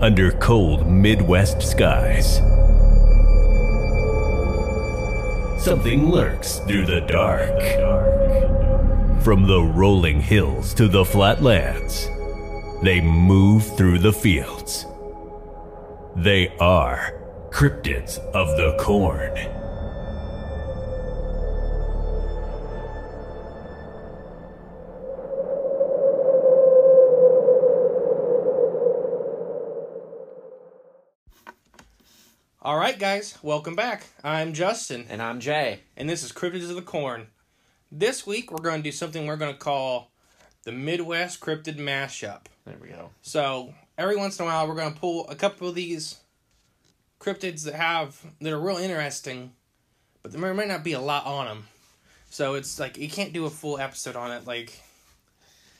Under cold Midwest skies. Something lurks through the dark. From the rolling hills to the flatlands, they move through the fields. They are cryptids of the corn. All right, guys, welcome back. I'm Justin, And I'm Jay. and this is Cryptids of the Corn. This week, we're going to do something we're going to call the Midwest Cryptid Mashup. There we go. So, every once in a while, we're going to pull a couple of these cryptids that have that are real interesting, but there might not be a lot on them. So it's like you can't do a full episode on it, like,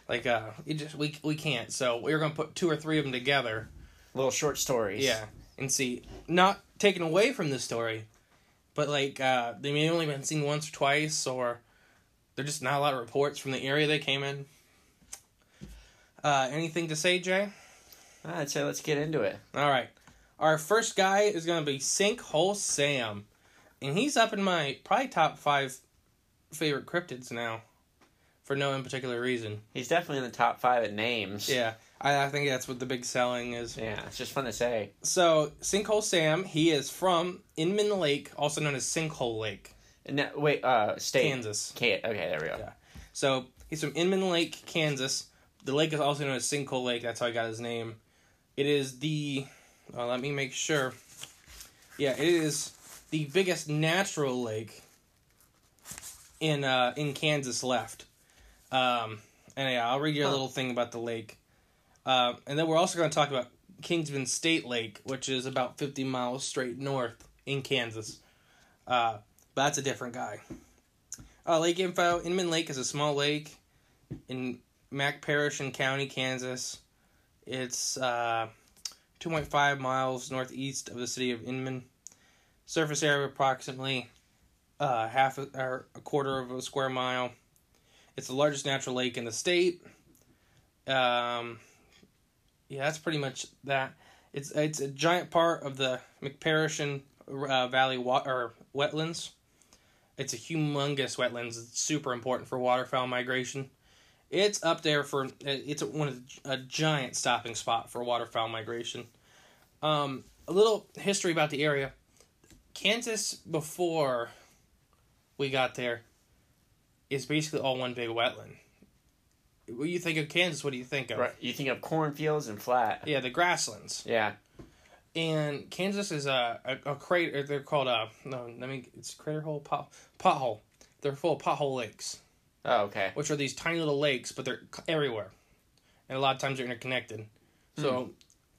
like uh, it just we we can't. So we're gonna put two or three of them together. Little short stories. Yeah, and see, not taken away from the story, but like uh, they may only been seen once or twice, or they're just not a lot of reports from the area they came in. Uh, anything to say, Jay? I'd say let's get into it. All right, our first guy is gonna be Sinkhole Sam, and he's up in my probably top five favorite cryptids now, for no in particular reason. He's definitely in the top five at names. Yeah, I, I think that's what the big selling is. Yeah, it's just fun to say. So Sinkhole Sam, he is from Inman Lake, also known as Sinkhole Lake. Now, wait, uh, state. Kansas. Can- okay, there we go. Yeah. So he's from Inman Lake, Kansas. The lake is also known as Sinkhole Lake. That's how I got his name. It is the. Uh, let me make sure. Yeah, it is the biggest natural lake in uh, in Kansas left. Um, and yeah, I'll read you a Huh. little thing about the lake. Uh, and then we're also going to talk about Kingsman State Lake, which is about 50 miles straight north in Kansas. Uh, but that's a different guy. Uh, lake info: Inman Lake is a small lake in McPherson County, Kansas. It's uh, 2.5 miles northeast of the city of Inman. Surface area approximately uh, half a, or a quarter of a square mile. It's the largest natural lake in the state. Um, yeah, that's pretty much that. It's it's a giant part of the McPherson uh, Valley wa- or wetlands. It's a humongous wetlands. It's super important for waterfowl migration. It's up there for it's one of the, a giant stopping spot for waterfowl migration. Um, a little history about the area. Kansas before we got there is basically all one big wetland. When you think of Kansas, what do you think of? Right. You think of cornfields and flat. Yeah, the grasslands. Yeah. And Kansas is a a, a crater. They're called a no. I mean, it's crater hole pot pothole. They're full of pothole lakes, Oh, okay. which are these tiny little lakes, but they're everywhere, and a lot of times they're interconnected. So, hmm.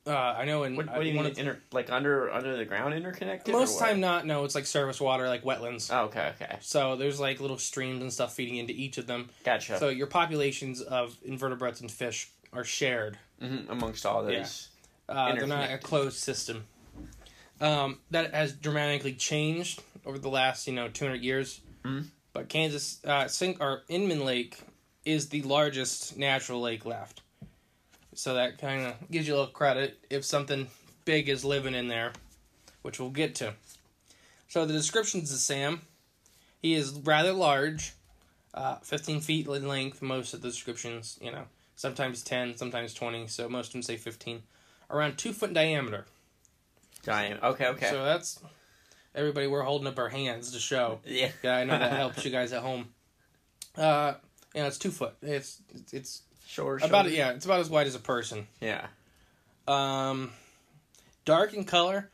Uh, I know in Hmm. What, what do you mean? of- Inter- like under under the ground interconnected? most time not. No, it's like surface water, like wetlands. Oh, okay. Okay. So there's like little streams and stuff feeding into each of them. Gotcha. So your populations of invertebrates and fish are shared. hmm Amongst all those. Uh, they're not a closed system. Um, that has dramatically changed over the last, you know, 200 years. Mhm. But Kansas, uh, Sink, or Inman Lake is the largest natural lake left. So that kind of gives you a little credit if something big is living in there, which we'll get to. So the descriptions of Sam, he is rather large, uh, 15 feet in length, most of the descriptions, you know, sometimes 10, sometimes 20, so most of them say 15. Around 2 foot in diameter. Giant. Okay. Okay. So that's everybody. We're holding up our hands to show. yeah. Yeah, I know that helps you guys at home. Uh, yeah, it's two foot. It's it's Sure. about sure. yeah, it's about as wide as a person. Yeah. Um, dark in color.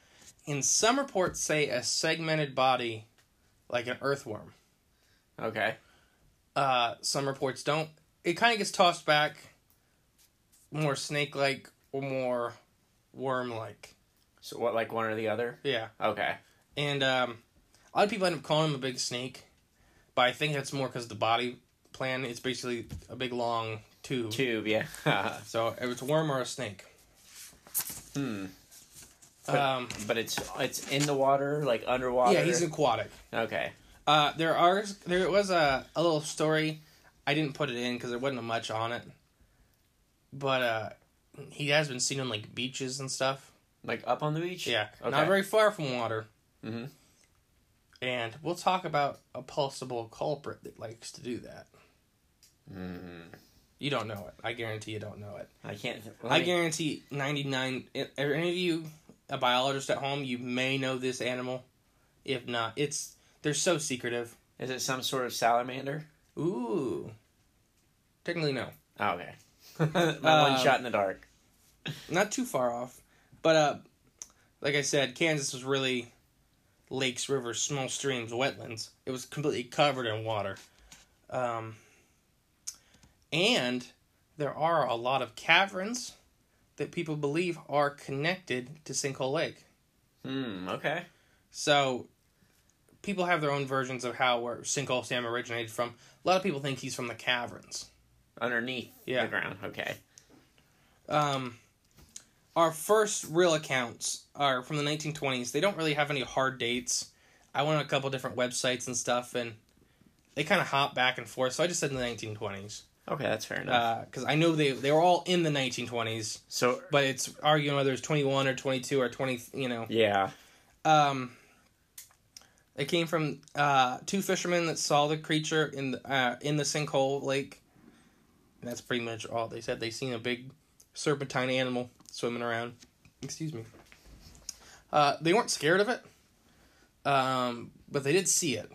In some reports say a segmented body, like an earthworm. Okay. Uh, some reports don't. It kind of gets tossed back more snake like or more worm like. So what, like one or the other? Yeah. Okay. And um, a lot of people end up calling him a big snake, but I think that's more because the body plan it's basically a big long tube. Tube, yeah. So if it's a worm or a snake. hmm. Um, But it's it's in the water, like underwater. yeah, he's aquatic. okay. Uh, there are there was a, a little story. I didn't put it in because there wasn't much on it. But uh, he has been seen on like beaches and stuff. Like up on the beach. Yeah, Okay. not very far from water. Mhm. And we'll talk about a possible culprit that likes to do that. Mm, You don't know it. I guarantee you don't know it. I can't. I guarantee ninety nine. Are any of you a biologist at home? You may know this animal. If not, it's they're so secretive. Is it some sort of salamander? Ooh. Technically, no. Oh, okay. My one shot in the dark. not too far off. But uh like I said, Kansas was really lakes, rivers, small streams, wetlands. It was completely covered in water. Um and there are a lot of caverns that people believe are connected to Sinkhole Lake. Hmm. Okay. So people have their own versions of how where Sinkhole Sam originated from. A lot of people think he's from the caverns. Underneath Yeah. the ground. Okay. um, our first real accounts are from the 1920s. They don't really have any hard dates. I went on a couple different websites and stuff, and they kind of hop back and forth. So I just said in the 1920s Okay, that's fair enough. because I know they they were all in the 1920s, so but it's arguing whether it's 21 or 22 or 20. You know, yeah. um, they came from uh, two fishermen that saw the creature in the, uh, in the sinkhole lake. And that's pretty much all they said. They seen a big serpentine animal swimming around. Excuse me. Uh, they weren't scared of it, um, but they did see it.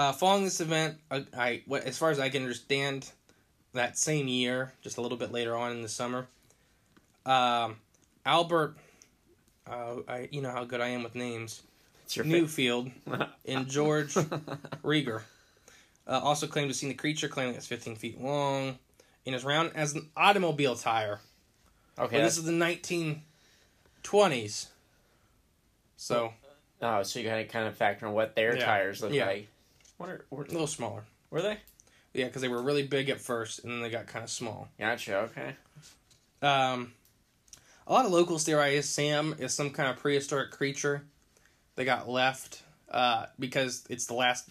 Uh, following this event, I, I what as far as I can understand, that same year, just a little bit later on in the summer, um, Albert, uh, I you know how good I am with names. It's your Newfield and George Rieger uh, also claimed to have seen the creature, claiming it's 15 feet long and is round as an automobile tire. okay. But this is the 1920s. So, oh, so you gotta kind of factor in what their Yeah. tires look Yeah. like. What are, a little smaller. were they? Yeah, because they were really big at first and then they got kind of small. Gotcha. Okay. Um, a lot of locals theorize Sam is some kind of prehistoric creature They got left uh, because it's the last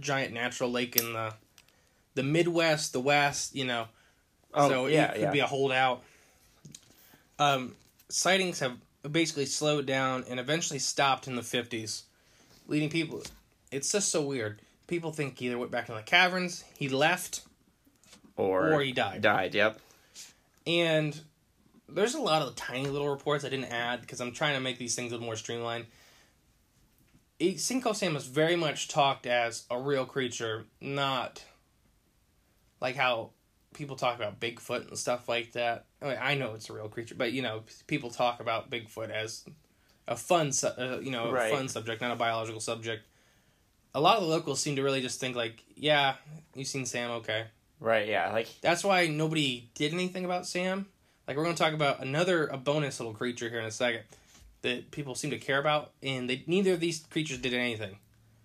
giant natural lake in the the Midwest, the West, you know. Oh, so yeah, it could yeah. be a holdout. Um, sightings have basically slowed down and eventually stopped in the fifties, leading people. It's just so weird. People think he either went back in the caverns, he left, Or Or he died. Died. Yep. and there's a lot of tiny little reports I didn't add because I'm trying to make these things a little more streamlined. Sinkhole Sam is very much talked as a real creature, not like how people talk about Bigfoot and stuff like that. I, mean, I know it's a real creature, but you know, people talk about Bigfoot as a fun, su- uh, you know, Right. a fun subject, not a biological subject. A lot of the locals seem to really just think like, yeah, you've seen Sam, okay. Right. Yeah. Like. That's why nobody did anything about Sam. Like we're going to talk about another a bonus little creature here in a second that people seem to care about, and they neither of these creatures did anything.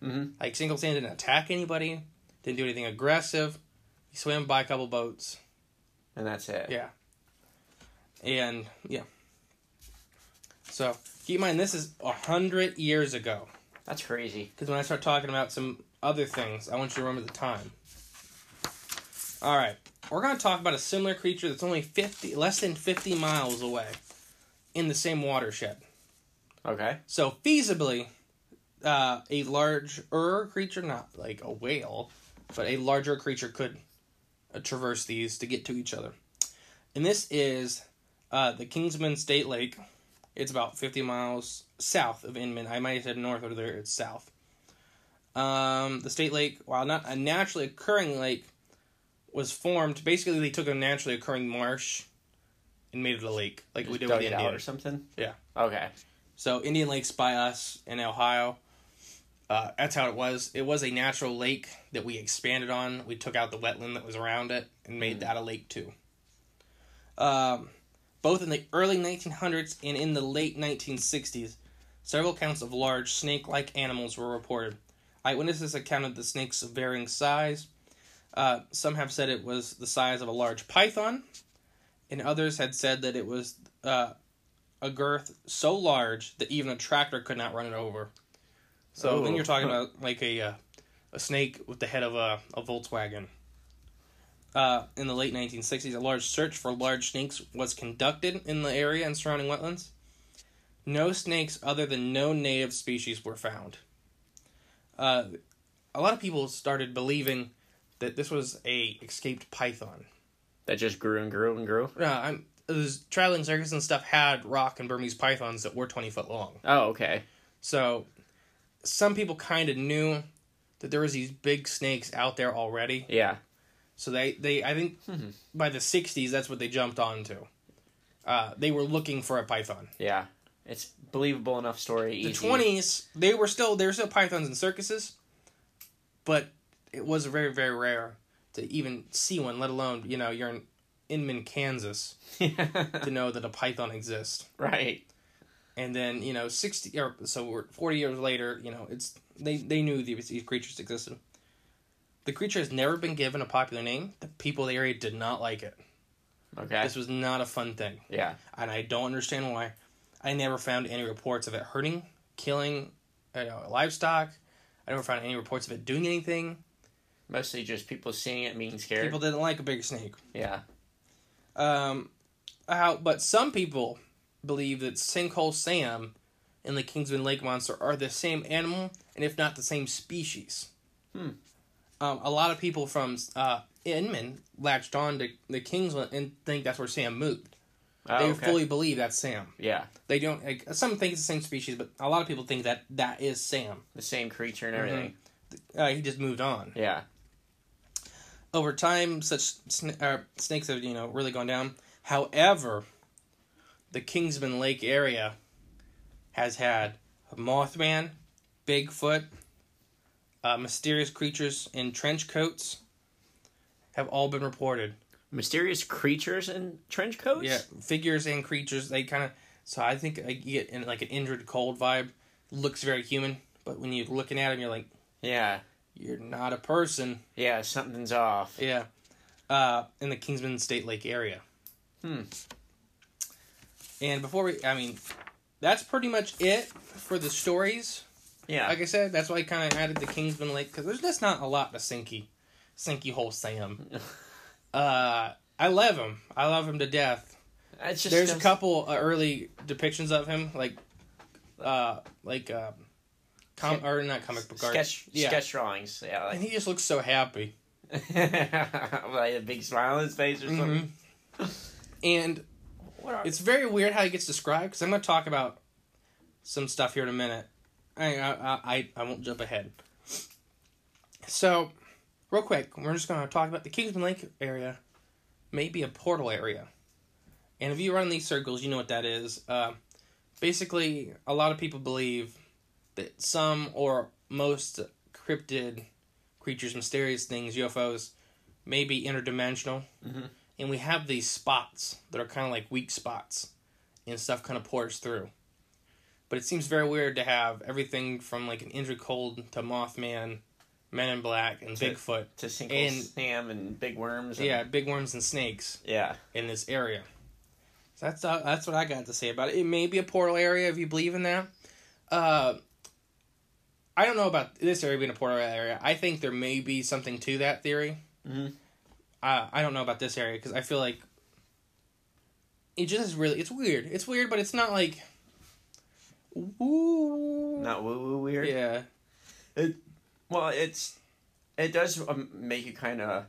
Mhm. Like Sinkhole Sam didn't attack anybody, didn't do anything aggressive. He swam by a couple boats. And that's it. Yeah. And yeah. So keep in mind this is a hundred years ago. That's crazy. Because when I start talking about some other things, I want you to remember the time. All right, we're going to talk about a similar creature that's only fifty, less than fifty miles away, in the same watershed. Okay. So feasibly, uh, a larger creature, not like a whale, but a larger creature could uh, traverse these to get to each other. And this is uh, the Kingsman State Lake. It's about 50 miles south of Inman. I might have said north or there. It's south. Um, the State Lake, while not a naturally occurring lake, was formed. Basically, they took a naturally occurring marsh and made it a lake, like we Just did dug with it the out Indian. or something. Yeah. Okay. So Indian Lake's by us in Ohio. Uh, that's how it was. It was a natural lake that we expanded on. We took out the wetland that was around it and made that a lake too. Um, both in the early 1900s and in the late 1960s, several accounts of large snake-like animals were reported. Eyewitnesses accounted the snakes of varying size. Uh, some have said it was the size of a large python, and others had said that it was uh, a girth so large that even a tractor could not run it over. So then Oh. you're talking about like a uh, a snake with the head of a, a Volkswagen. Uh, in the late 1960s, a large search for large snakes was conducted in the area and surrounding wetlands. No snakes other than known native species were found. Uh, a lot of people started believing that this was a escaped python. That just grew and grew and grew. Uh, I'm, those traveling circus and stuff had rock and Burmese pythons that were 20 foot long. Oh, okay. So some people kind of knew that there was these big snakes out there already. Yeah. So they, they I think by the 60s that's what they jumped onto. Uh, they were looking for a python. Yeah. It's believable enough story. The easy. 20s they were still there were still pythons in circuses, but it was very very rare to even see one. Let alone you know you're in Inman, Kansas, to know that a python exists. right. and then you know 60 or so we're 40 years later you know it's they they knew these, these creatures existed the creature has never been given a popular name the people of the area did not like it Okay. this was not a fun thing yeah. and i don't understand why i never found any reports of it hurting killing you know, livestock i never found any reports of it doing anything Mostly just people seeing it being scared. people didn't like a big snake yeah. um how but some people believe that sinkhole sam and the kingsman lake monster are the same animal and if not the same species Hmm. Um, a lot of people from uh, inman latched on to the kingsman and think that's where sam moved Oh, they okay. fully believe that's sam Yeah. they don't like, some think it's the same species but a lot of people think that that is sam The same creature Mm-hmm. and everything. uh, he just moved on Yeah. over time, such uh, snakes have you know really gone down. However, the Kingsman Lake area has had a Mothman, Bigfoot, uh, mysterious creatures in trench coats have all been reported. Mysterious creatures in trench coats? Yeah, figures and creatures. They kind of so I think I get in like an Indrid Cold vibe. Looks very human, but when you're looking at him, you're like, Yeah. you're not a person. Yeah, something's off. Yeah. Uh, in the Kingsman State Lake area. Hmm. And before we, I mean, that's pretty much it for the stories. Yeah. Like I said, that's why I kind of added the Kingsman Lake because there's just not a lot to Sinky, Sinky Hole Sam. uh, I love him. I love him to death. it's just There's a couple uh, early depictions of him, like, uh, like, um, com- or not comic book art. sketch yeah. sketch drawings. Yeah, And he just looks so happy. like a big smile on his face or something. And What are It's very weird how he gets described because I'm going to talk about some stuff here in a minute. I, I I I won't jump ahead. So, real quick, we're just going to talk about the Kingsman Lake area. Maybe a portal area, and if you run these circles, you know what that is. Uh, basically, a lot of people believe that some or most cryptid creatures, mysterious things, UFOs, may be interdimensional and we have these spots that are kind of like weak spots and stuff kind of pours through but it seems very weird to have everything from like an Indrid Cold to mothman men in black and To- bigfoot to single And- Sam and big worms? And, yeah big worms and snakes yeah. in this area so that's uh, that's what i got to say about it it may be a portal area if you believe in that uh i don't know about this area being a portal area i think there may be something to that theory Mhm. uh, i don't know about this area because i feel like it just is really it's weird it's weird but it's not like Not woo woo weird. yeah It, well, it's it does um, make you kind of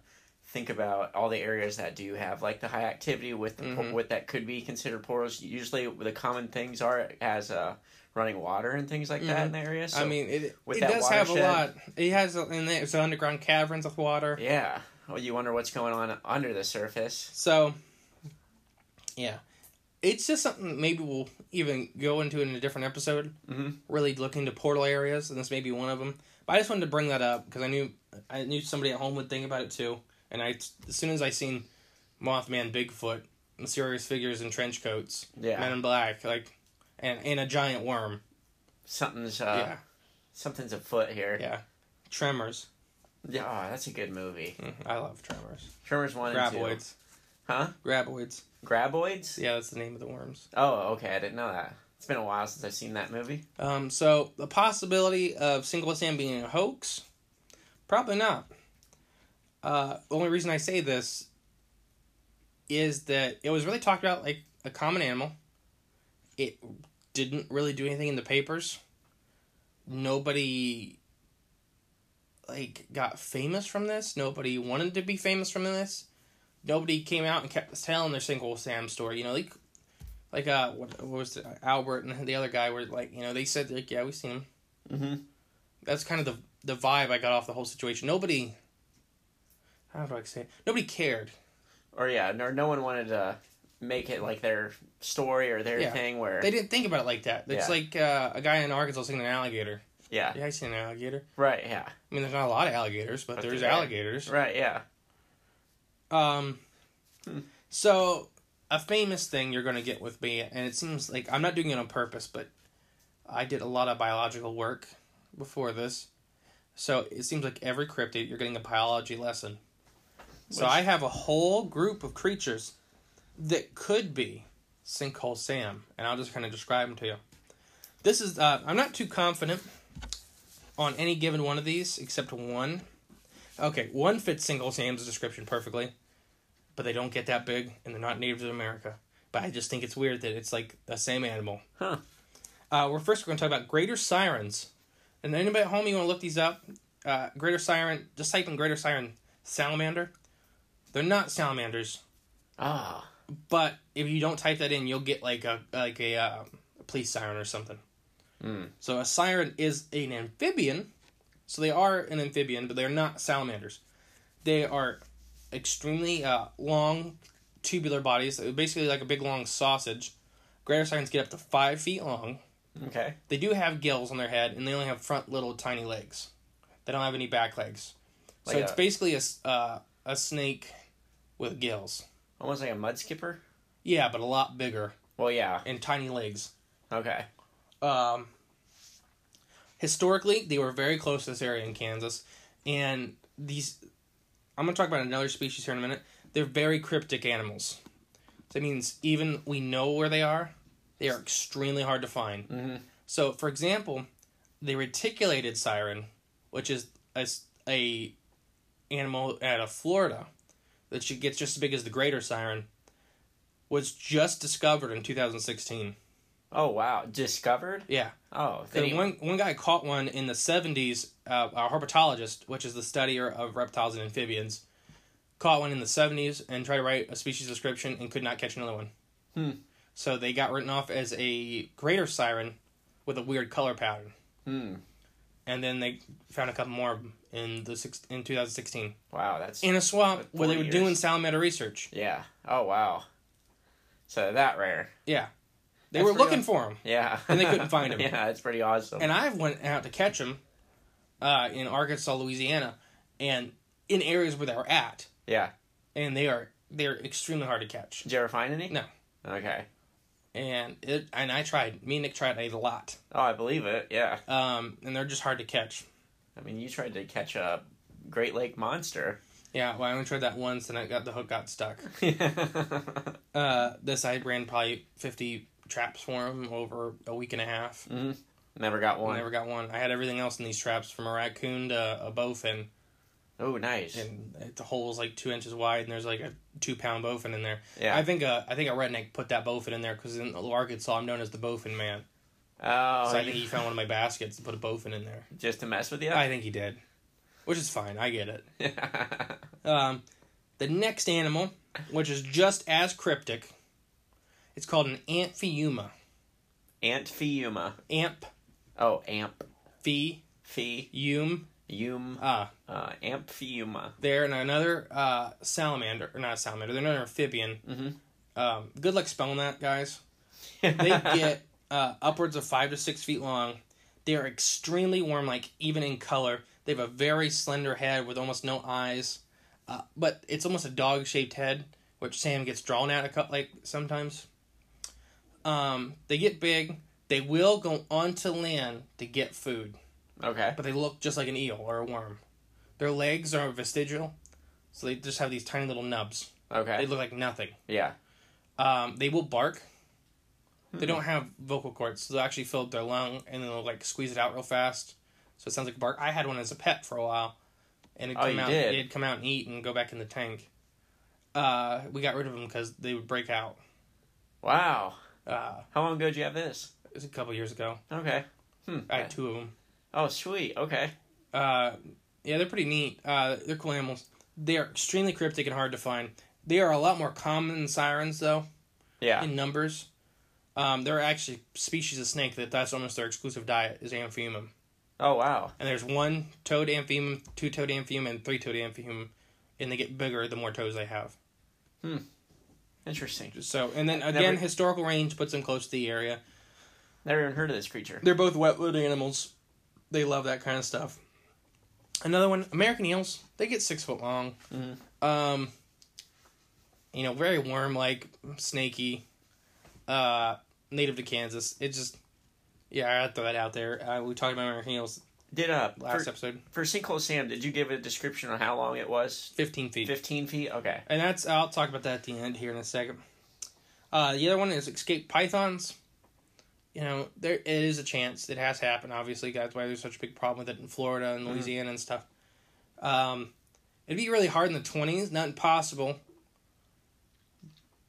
think about all the areas that do have like the high activity with the, Mhm. what that could be considered portals. Usually, the common things are as uh, running water and things like that in the area. So, Mm-hmm. i mean it, with it that does have a lot it has a- in there so underground caverns of water yeah. Well, you wonder what's going on under the surface. So, yeah, it's just something maybe we'll even go into in a different episode. Mhm. Really look into portal areas, and this may be one of them. But I just wanted to bring that up because I knew I knew somebody at home would think about it too. And I, as soon as I seen Mothman, Bigfoot, mysterious figures in trench coats, Yeah. men in black, like, and and a giant worm. Something's uh, yeah, something's afoot here. yeah. Tremors. Yeah, oh, that's a good movie. Mm, I love Tremors. Tremors one and two. Graboids. Huh? Graboids. Graboids? Yeah, that's the name of the worms. Oh, okay. I didn't know that. It's been a while since I've seen that movie. Um, so the possibility of Sinkhole Sam being a hoax, probably not. Uh, the only reason I say this is that it was really talked about like a common animal. It didn't really do anything in the papers. Nobody like got famous from this. Nobody wanted to be famous from this. Nobody came out and kept telling their Sinkhole Sam story. You know, like like uh what, what was it? Albert and the other guy were like you know they said like yeah we've seen him. Mm-hmm. That's kind of the the vibe I got off the whole situation. Nobody. How do I say? It? Nobody cared. Or yeah, no, no one wanted to make it like their story or their Yeah. thing where They didn't think about it like that. It's Yeah. like uh, a guy in Arkansas seeing an alligator. yeah, Yeah, I seen an alligator. right, yeah, I mean, there's not a lot of alligators, but, But there's alligators. right, yeah, Um, so a famous thing you're gonna get with me, and it seems like I'm not doing it on purpose, but I did a lot of biological work before this, so it seems like every cryptid you're getting a biology lesson. So Which- I have a whole group of creatures that could be Sinkhole Sam, and I'll just kind of describe them to you. This is uh, I'm not too confident on any given one of these except one. Okay, one fits Sinkhole Sam's description perfectly but they don't get that big and they're not native to America. But I just think it's weird that it's like the same animal. Huh. Uh, we're first we're going to talk about greater sirens. And anybody at home, you want to look these up? Uh, greater siren, just type in greater siren salamander. They're not salamanders, ah, but if you don't type that in, you'll get like a like a, uh, police siren or something. Mm. So a siren is an amphibian. So they are an amphibian, but they're not salamanders. They are extremely uh, long, tubular bodies, basically like a big long sausage. Greater sirens get up to five feet long. okay, They do have gills on their head, and they only have front little tiny legs. They don't have any back legs. So Like it's basically a, uh, a snake with gills. almost like a mud skipper. Yeah, but a lot bigger Well, yeah, and tiny legs. okay, Um, historically, they were very close to this area in Kansas, and these. I'm gonna talk about another species here in a minute. They're very cryptic animals. So That means even we know where they are, they are extremely hard to find. Mhm. So, for example, the reticulated siren, which is a, a animal out of Florida that she gets just as big as the greater siren, was just discovered in 2016. Oh wow, discovered. Yeah. Oh, The they, one one guy caught one in the seventies. Uh, a herpetologist, which is the studier of reptiles and amphibians, caught one in the seventies and tried to write a species description and could not catch another one. Hmm. So they got written off as a greater siren with a weird color pattern, Hmm. and then they found a couple more in the six, in two thousand sixteen Wow, that's in a swamp where they 40 were doing salamander research. yeah. Oh wow. So that rare. Yeah, they That's were looking for him. Yeah. And they couldn't find 'em. yeah, it's pretty awesome. and I've went out to catch them uh, in Arkansas, Louisiana, and in areas where they're at, yeah. and they are they're extremely hard to catch. Did you ever find any? No. Okay. And it and I tried. Me and Nick tried a lot, Oh, I believe it. Yeah. um, and they're just hard to catch. I mean, you tried to catch a Great Lake monster. Yeah, well, I only tried that once, and I got the hook got stuck. Uh, this I ran probably fifty traps for him over a week and a half. Never got one. never got one. I had everything else in these traps, from a raccoon to a bowfin, Oh, nice. and the hole's like two inches wide, and there's like a two pound bowfin in there. Yeah. I think a I think a redneck put that bowfin in there because in Arkansas I'm known as the bowfin man. oh, so I think he found one of my baskets and put a bowfin in there. just to mess with you? I think he did, which is fine. I get it. Um, the next animal, which is just as cryptic, it's called an amphiuma. Antfiuma. Amp Oh, amp. phi Fee. um Yum. ah. Uh, amphiuma. They're another uh, salamander, or not a salamander. They're another amphibian. Mm-hmm. Um, good luck spelling that, guys. They get uh, upwards of five to six feet long. They are extremely warm, like even in color. They have a very slender head with almost no eyes, uh, but it's almost a dog-shaped head which Sam gets drawn at a cut like sometimes. Um, they get big. They will go onto land to get food, Okay. but they look just like an eel or a worm. Their legs are vestigial, so they just have these tiny little nubs. Okay. They look like nothing. yeah. Um, they will bark. They don't have vocal cords, so they'll actually fill up their lung and then they'll like squeeze it out real fast. So it sounds like bark. I had one as a pet for a while, and it'd Oh, come out. did? It'd come out and eat and go back in the tank. Uh, we got rid of them because they would break out. Wow. Uh, How long ago did you have this? It was a couple years ago. Okay. Hmm. I had two of them. Oh, sweet. Okay. Uh, yeah, they're pretty neat. Uh, they're cool animals. They are extremely cryptic and hard to find. They are a lot more common than sirens, though. Yeah. in numbers. Um, there are actually species of snake that that's almost their exclusive diet is amphiuma. Oh, wow. And there's one toed amphiuma, two toed amphiuma, and three toed amphiuma, and they get bigger the more toes they have. Hmm. Interesting. So, and then Never- again, historical range puts them close to the area. Never even heard of this creature. They're both wetwood animals. They love that kind of stuff. Another one, American eels. They get six foot long. Um, you know, very worm like, snaky. Uh, native to Kansas. It just, yeah, I throw that out there. Uh, we talked about American eels Did uh last for, episode. for Sinkhole Sam? Did you give a description on how long it was? Fifteen feet. Fifteen feet. Okay. And that's I'll talk about that at the end here in a second. Uh, the other one is escape pythons. You know, there it is a chance. It has happened. Obviously, that's why there's such a big problem with it in Florida and Louisiana and stuff. Um, it'd be really hard in the twenties, not impossible.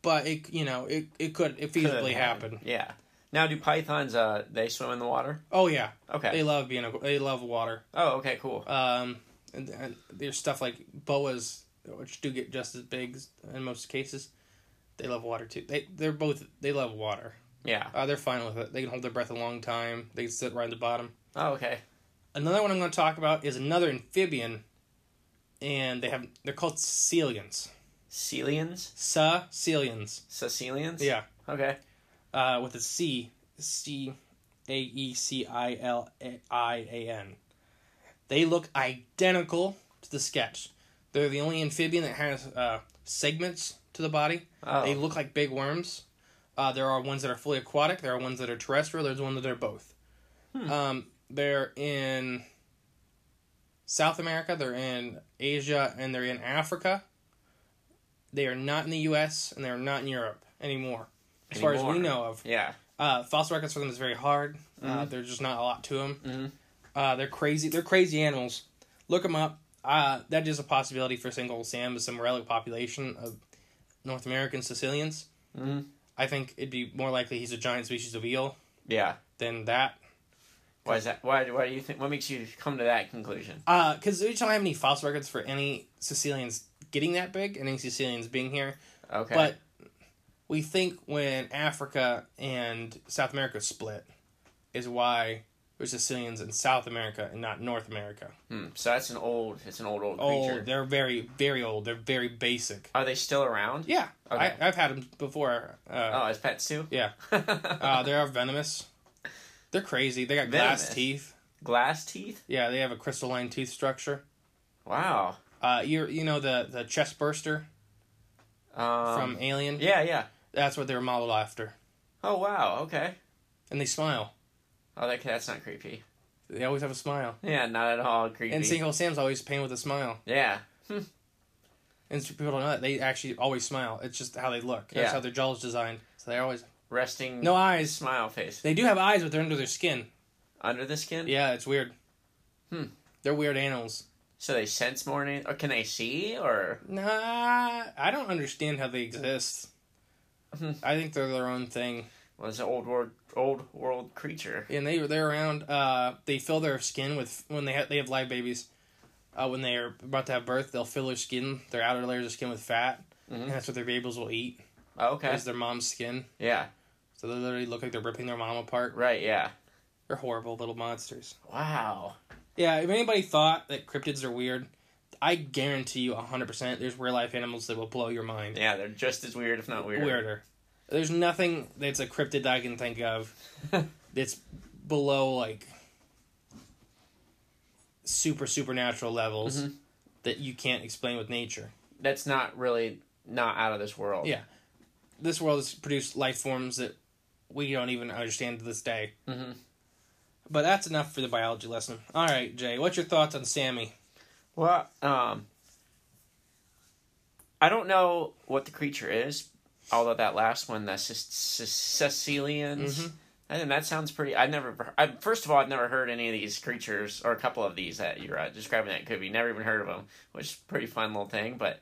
But it, you know, it it could it Could feasibly happen. Yeah. Now, do pythons uh they swim in the water? Oh yeah, Okay. they love being a, they love water. oh, okay, cool. Um, and, and there's stuff like boas, which do get just as big in most cases. They love water too. They they're both they love water. Yeah. Uh, they're fine with it. They can hold their breath a long time. They can sit right at the bottom. Oh, okay. Another one I'm going to talk about is another amphibian, and they have they're called cecilians. Celians? Cecilians. Cecilians? Yeah. Okay. Uh, with a C, C, A E C I L I A N. They look identical to the sketch. They're the only amphibian that has uh, segments to the body. Oh. They look like big worms. Uh, there are ones that are fully aquatic. There are ones that are terrestrial. There's one that are both. Um, they're in South America. They're in Asia, and they're in Africa. They are not in the U.S. and they're not in Europe anymore, as far as we know of. Yeah. Uh, fossil records for them is very hard. Mm-hmm. Uh, there's just not a lot to them. Mm. Uh, they're crazy. They're crazy animals. Look them up. Uh, that is a possibility for a Sinkhole Sam, is some relic population of North American caecilians. Mm-hmm. I think it'd be more likely he's a giant species of eel Yeah. than that. Why is that? Why? Why do you think? What makes you come to that conclusion? Uh, Because we don't have any fossil records for any caecilians getting that big, any caecilians being here. Okay. But we think when Africa and South America split is why there's caecilians in South America and not North America. Hmm, so that's an old. It's an old old Oh, creature. they're very, very old. They're very basic. Are they still around? Yeah, Okay. I, I've had them before. Uh, Oh, as pets too. Yeah, uh, they are venomous. They're crazy. They got glass teeth. Glass teeth. Yeah, they have a crystalline tooth structure. Wow. Uh, you you know the the chest burster Um, from Alien. Yeah. Yeah. That's what they were modeled after. Oh wow. Okay. And they smile. Oh, that, that's not creepy. They always have a smile. Yeah, not at all creepy. And Sinkhole Sam's always painted with a smile. yeah. And people don't know that they actually always smile. It's just how they look. That's Yeah. how their jaw's designed. So they always Resting. no eyes. Smile face They do have eyes, but they're under their skin. under the skin. Yeah, it's weird. Hmm. They're weird animals. So they sense more. na- Or can they see? Or Nah, I don't understand how they exist. Hmm. I think they're their own thing, was an old world old world creature? and they they're around. Uh, they fill their skin with when they have they have live babies. Uh, when they are about to have birth, they'll fill their skin, their outer layers of skin, with fat, and that's what their babies will eat. Oh, okay. Is their mom's skin. Yeah. So they literally look like they're ripping their mom apart. Right. Yeah. They're horrible little monsters. Wow. Yeah, if anybody thought that cryptids are weird, I guarantee you 100% there's real life animals that will blow your mind. Yeah, they're just as weird, if not weirder. Weirder. There's nothing that's a cryptid I can think of that's below like super supernatural levels Mm-hmm. that you can't explain with nature. That's not really not out of this world. Yeah. This world has produced life forms that we don't even understand to this day. Mm-hmm. But that's enough for the biology lesson. All right, Jay, what's your thoughts on Sammy? Well, um, I don't know what the creature is, although that last one, the Cecilians. Mm-hmm. I think that sounds pretty. I've never. I, first of all, I've never heard any of these creatures, or a couple of these that you're uh, describing. That could be never even heard of them, which is a pretty fun little thing. But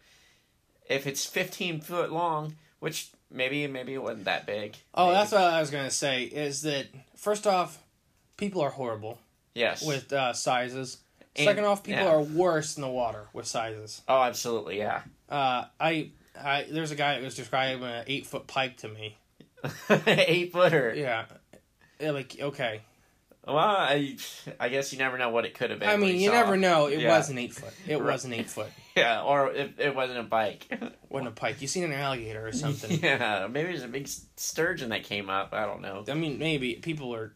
if it's 15 foot long, which maybe maybe it wasn't that big. Oh, maybe. that's what I was going to say. Is that first off, people are horrible yes. with uh, sizes. And- Second off, people yeah. are worse in the water with sizes. oh, absolutely, yeah. Uh, I, I, there's a guy that was describing an eight foot pike to me. Eight footer. Yeah, Yeah, like okay. Well, I I guess you never know what it could have been. I mean, you saw never know. It Yeah. was an eight foot. It was an eight foot. Yeah, or if it wasn't a bike. Wasn't a pike. You seen an alligator or something? yeah, maybe there's a big sturgeon that came up. I don't know. I mean, maybe people are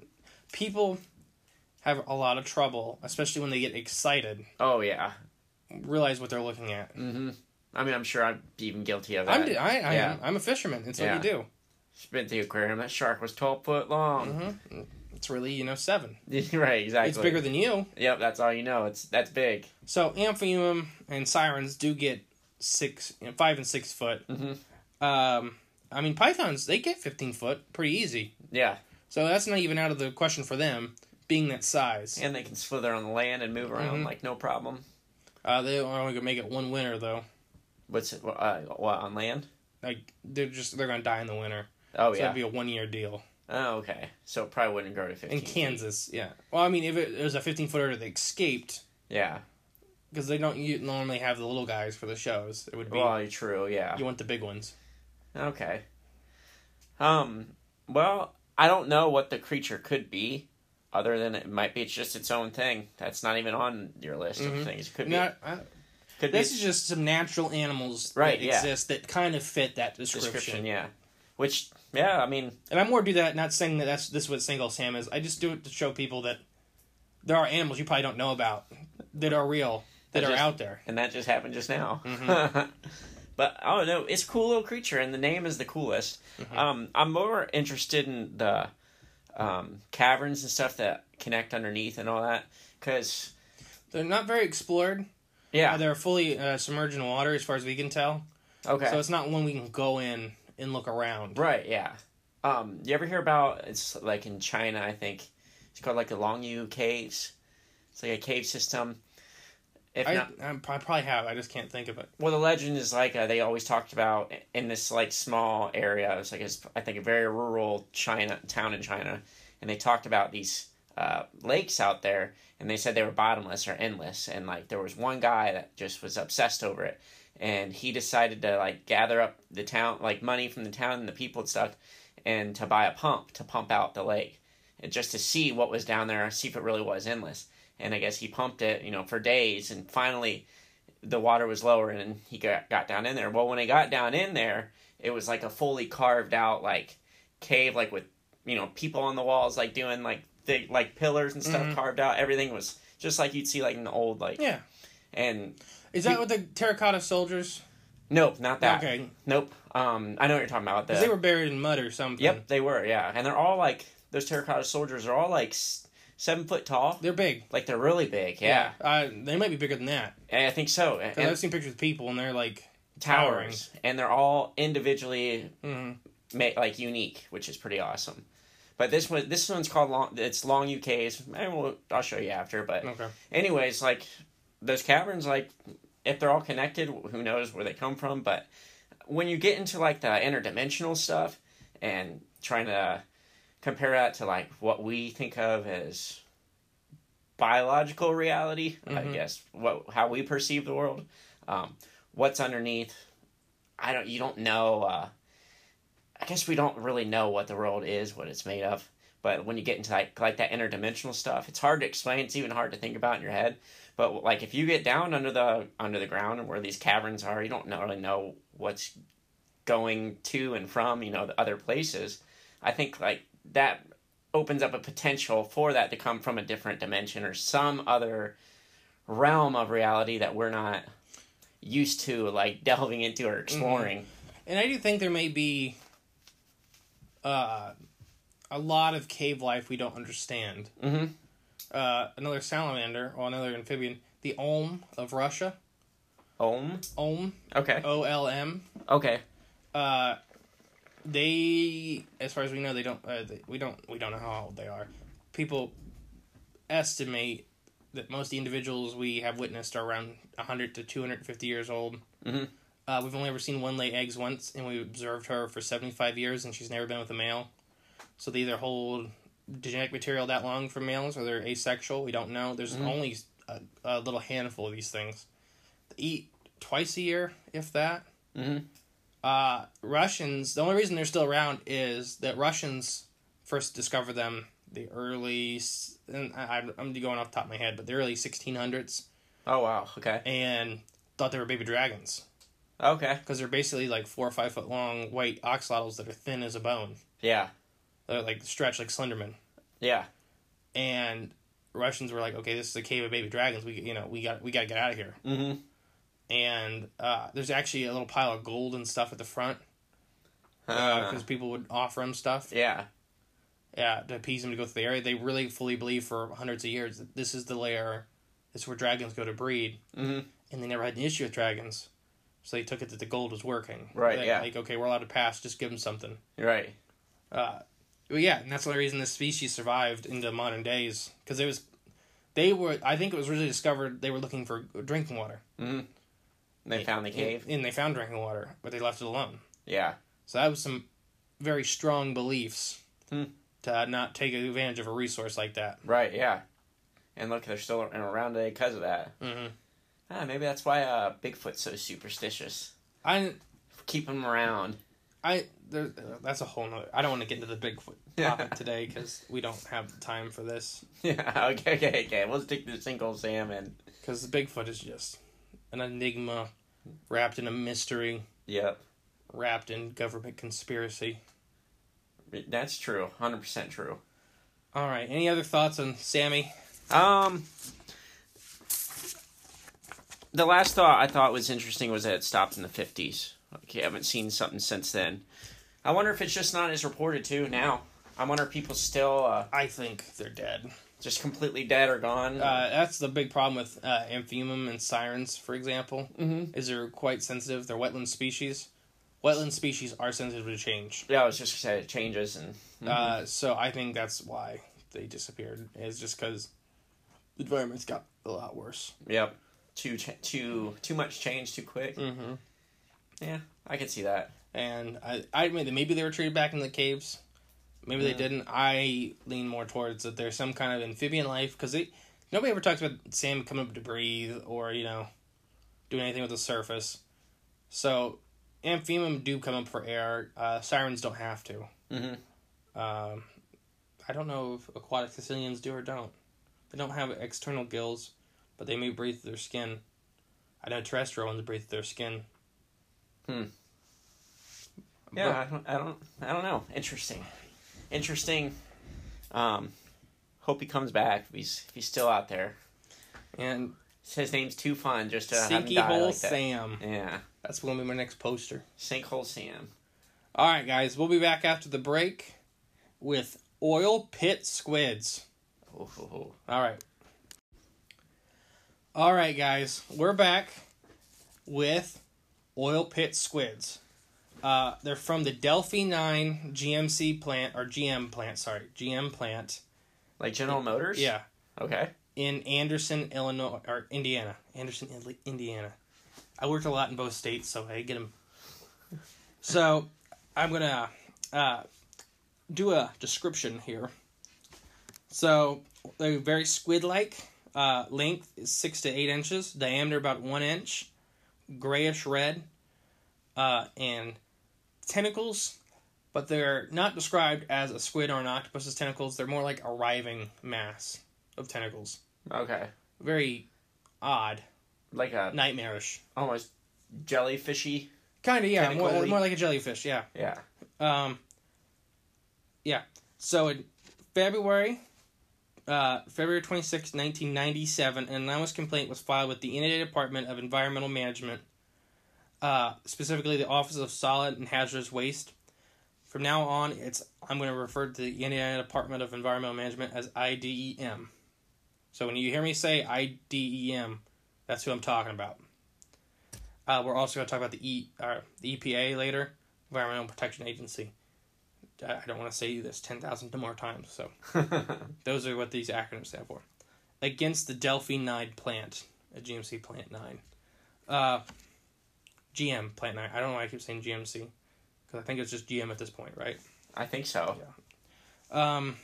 people have a lot of trouble, especially when they get excited. Oh yeah. Realize what they're looking at. Mm-hmm. I mean, I'm sure I'm even guilty of that. I'm I, I yeah. am I'm a fisherman. It's Yeah. what you do. Been the aquarium. That shark was 12 foot long. It's really you know seven. right, exactly. Mm-hmm. It's bigger than you. Yep, that's all you know. It's that's big. So amphiuma and sirens do get six, you know, five and six foot. Mm-hmm. Um, I mean pythons they get fifteen foot pretty easy. Yeah, So that's not even out of the question for them being that size. and they can slither on the land and move around Mm-hmm. like no problem. Uh, they only gonna make it one winter though. What's it? Uh, what on land? Like they're just they're gonna die in the winter. Oh So yeah. that'd be a one year deal. Oh okay. So it probably wouldn't grow to 15. In feet. Kansas, yeah. Well, I mean, if it, was a 15 footer that escaped, Yeah. because they don't u- normally have the little guys for the shows, it would be Well, true. Yeah. you want the big ones. Okay. Um. Well, I don't know what the creature could be, other than it might be it's just its own thing. That's not even on your list of things. It could be. I, could be this is just some natural animals Right, that yeah. exist that kind of fit that description. description. Yeah. Which, yeah, I mean, And I more do that, not saying that that's this is what Sinkhole Sam is. I just do it to show people that there are animals you probably don't know about that are real, that, That are just- out there. and that just happened just now. Mm-hmm. but I don't know. It's a cool little creature, and the name is the coolest. Mm-hmm. Um, I'm more interested in the um, caverns and stuff that connect underneath and all that, because They're not very explored. Yeah, They're fully uh, submerged in water, as far as we can tell. okay, So it's not one we can go in and look around. Right, yeah. Um, you ever hear about it's like in China, I think it's called like the Longyou Caves. It's like a cave system. If I, not, I, probably have. I just can't think of it. well, the legend is like uh, they always talked about in this like small area. It's like I think a very rural China town in China, and they talked about these uh, lakes out there, and they said they were bottomless or endless. And like there was one guy that just was obsessed over it, and he decided to like gather up the town like money from the town and the people and stuff, and to buy a pump to pump out the lake, and just to see what was down there, see if it really was endless. And I guess he pumped it, you know, for days, and finally the water was lower and he got, got down in there. Well, when he got down in there, it was like a fully carved out like cave, like with you know people on the walls, like doing like big like pillars and stuff carved out. Everything was just like you'd see like in the old like Yeah. and Is that what the terracotta soldiers? nope, not that. Okay. Nope. Um, I know what you're talking about. The, they were buried in mud or something. Yep, they were. Yeah, and they're all like those terracotta soldiers are all like seven foot tall. They're big. like they're really big. Yeah, Uh, they might be bigger than that. And I think so. And, I've seen pictures of people and they're like towering. and they're all individually Mhm. ma- like unique, which is pretty awesome. But this one, this one's called long. It's Longyou Caves. And we'll, I'll show you after. But Okay. anyways, like those caverns, like if they're all connected, who knows where they come from? But when you get into like the interdimensional stuff and trying to compare that to like what we think of as biological reality, I guess what how we perceive the world, um, what's underneath, I don't. You don't know. Uh, I guess we don't really know what the world is, what it's made of. But when you get into like like that interdimensional stuff, it's hard to explain. It's even hard to think about in your head. But like if you get down under the under the ground and where these caverns are, you don't really know what's going to and from you know the other places. I think like that opens up a potential for that to come from a different dimension or some other realm of reality that we're not used to like delving into or mm-hmm. exploring. And I do think there may be uh, a lot of cave life we don't understand. Mm-hmm. Uh, another salamander, or another amphibian, the Olm of Russia. Ohm. Olm, Okay. O L M. Okay. Uh, they, as far as we know, they don't. Uh, they, we don't. We don't know how old they are. People estimate that most individuals we have witnessed are around 100 to 250 years old. Mhm. Uh, we've only ever seen one lay eggs once, and we observed her for 75 years, and she's never been with a male. So they either hold genetic material that long for males, or they're asexual. We don't know. There's only a, a little handful of these things. They eat twice a year, if that. Mhm. Uh, Russians. The only reason they're still around is that Russians first discovered them the early. And I, I'm- I'm going off the top of my head, but the early 1600s, Oh wow. Okay. and thought they were baby dragons Okay. because they're basically like four or five foot long white axolotls that are thin as a bone. Yeah. They're like stretched like Slenderman. Yeah. And Russians were like, okay, this is a cave of baby dragons. We you know we got we got to get out of here. Mm-hmm. And uh, there's actually a little pile of gold and stuff at the front Uh, because people would offer them stuff. yeah. yeah, to appease them to go through the area. They really fully believe for hundreds of years that this is the lair, this is where dragons go to breed, Mm-hmm. and they never had an issue with dragons, so they took it that the gold was working. Right, They- yeah. Like okay, we're allowed to pass. Just give them something. Right. Uh, well, yeah, and that's the only reason this species survived into modern days because it was, they were. I think it was really discovered they were looking for drinking water, Mm-hmm. They found the cave. and, and they found drinking water, but they left it alone. Yeah. So that was some very strong beliefs Hmm. to not take advantage of a resource like that. Right. Yeah. And look, they're still around today because of that. hmm Ah, maybe that's why uh, Bigfoot's so superstitious. I Keep him around. I there, that's a whole nother. I don't want to get into the Bigfoot topic today because we don't have time for this. Yeah. Okay. Okay. Okay. We'll stick to Sinkhole Sam. Because Bigfoot is just an enigma, wrapped in a mystery, Yep. wrapped in government conspiracy. That's true. Hundred percent true. All right. Any other thoughts on Sammy? Um, the last thought I thought was interesting was that it stopped in the fifties. Okay, I haven't seen something since then. I wonder if it's just not as reported too now. I wonder if people still uh, I think they're dead. just completely dead or gone. Uh, that's the big problem with uh, amphibium and sirens, for example. Mhm. Is they're quite sensitive. They're wetland species. Wetland species are sensitive to change. yeah, I was just say it changes and Uh, so I think that's why they disappeared. Is just because the environment's got a lot worse. yep, too ch- too too much change too quick. Mm-hmm. Yeah, I can see that. And I, I admit that maybe they were treated back in the caves. Maybe they didn't. I lean more towards that there's some kind of amphibian life because nobody ever talks about Sam coming up to breathe or you know doing anything with the surface. So amphibian do come up for air. Uh, sirens don't have to. Mhm. Um, I don't know if aquatic caecilians do or don't. They don't have external gills, but they may breathe through their skin. I know terrestrial ones breathe through their skin. Hmm. Yeah, I don't, I don't, I don't know. Interesting, interesting. Um, hope he comes back. If he's if he's still out there. And His name's too fun just to have him Sinky die Hole like that. Sam. Yeah, That's going to be my next poster. sinkhole Sam. All right, guys, we'll be back after the break with oil pit squids. Oh, oh, oh. All right. All right, guys, we're back with oil pit squids. Uh, they're from the Delphi 9 GMC plant, or GM plant, sorry, GM plant. Like General Motors. Yeah, Okay. in Anderson, Illinois, or Indiana. Anderson, Indi- Indiana. I worked a lot in both states, so I get them. So, I'm gonna uh, do a description here. So, they're very squid-like. Uh, length is six to eight inches. Diameter about one inch. Grayish red. Uh, and tentacles, but they're not described as a squid or an octopus's tentacles. They're more like a writhing mass of tentacles Okay. very odd, Like a nightmarish. almost jellyfishy. Kind of, yeah, more, more like a jellyfish, yeah. Yeah. Um, yeah. So in February, uh, February 26, 1997, an anonymous complaint was filed with the Indiana Department of Environmental Management uh, specifically the Office of Solid and Hazardous Waste. From now on, it's I'm going to refer to the Indiana Department of Environmental Management as IDEM. So when you hear me say IDEM, that's who I'm talking about. Uh, we're also going to talk about the E, uh, the EPA later, Environmental Protection Agency. I don't want to say this ten thousand more times. So those are what these acronyms stand for. Against the Delphi Nine plant, a GMC Plant Nine, uh, GM Plant Nine. I don't know why I keep saying GMC because I think it's just GM at this point, right? I think so. um,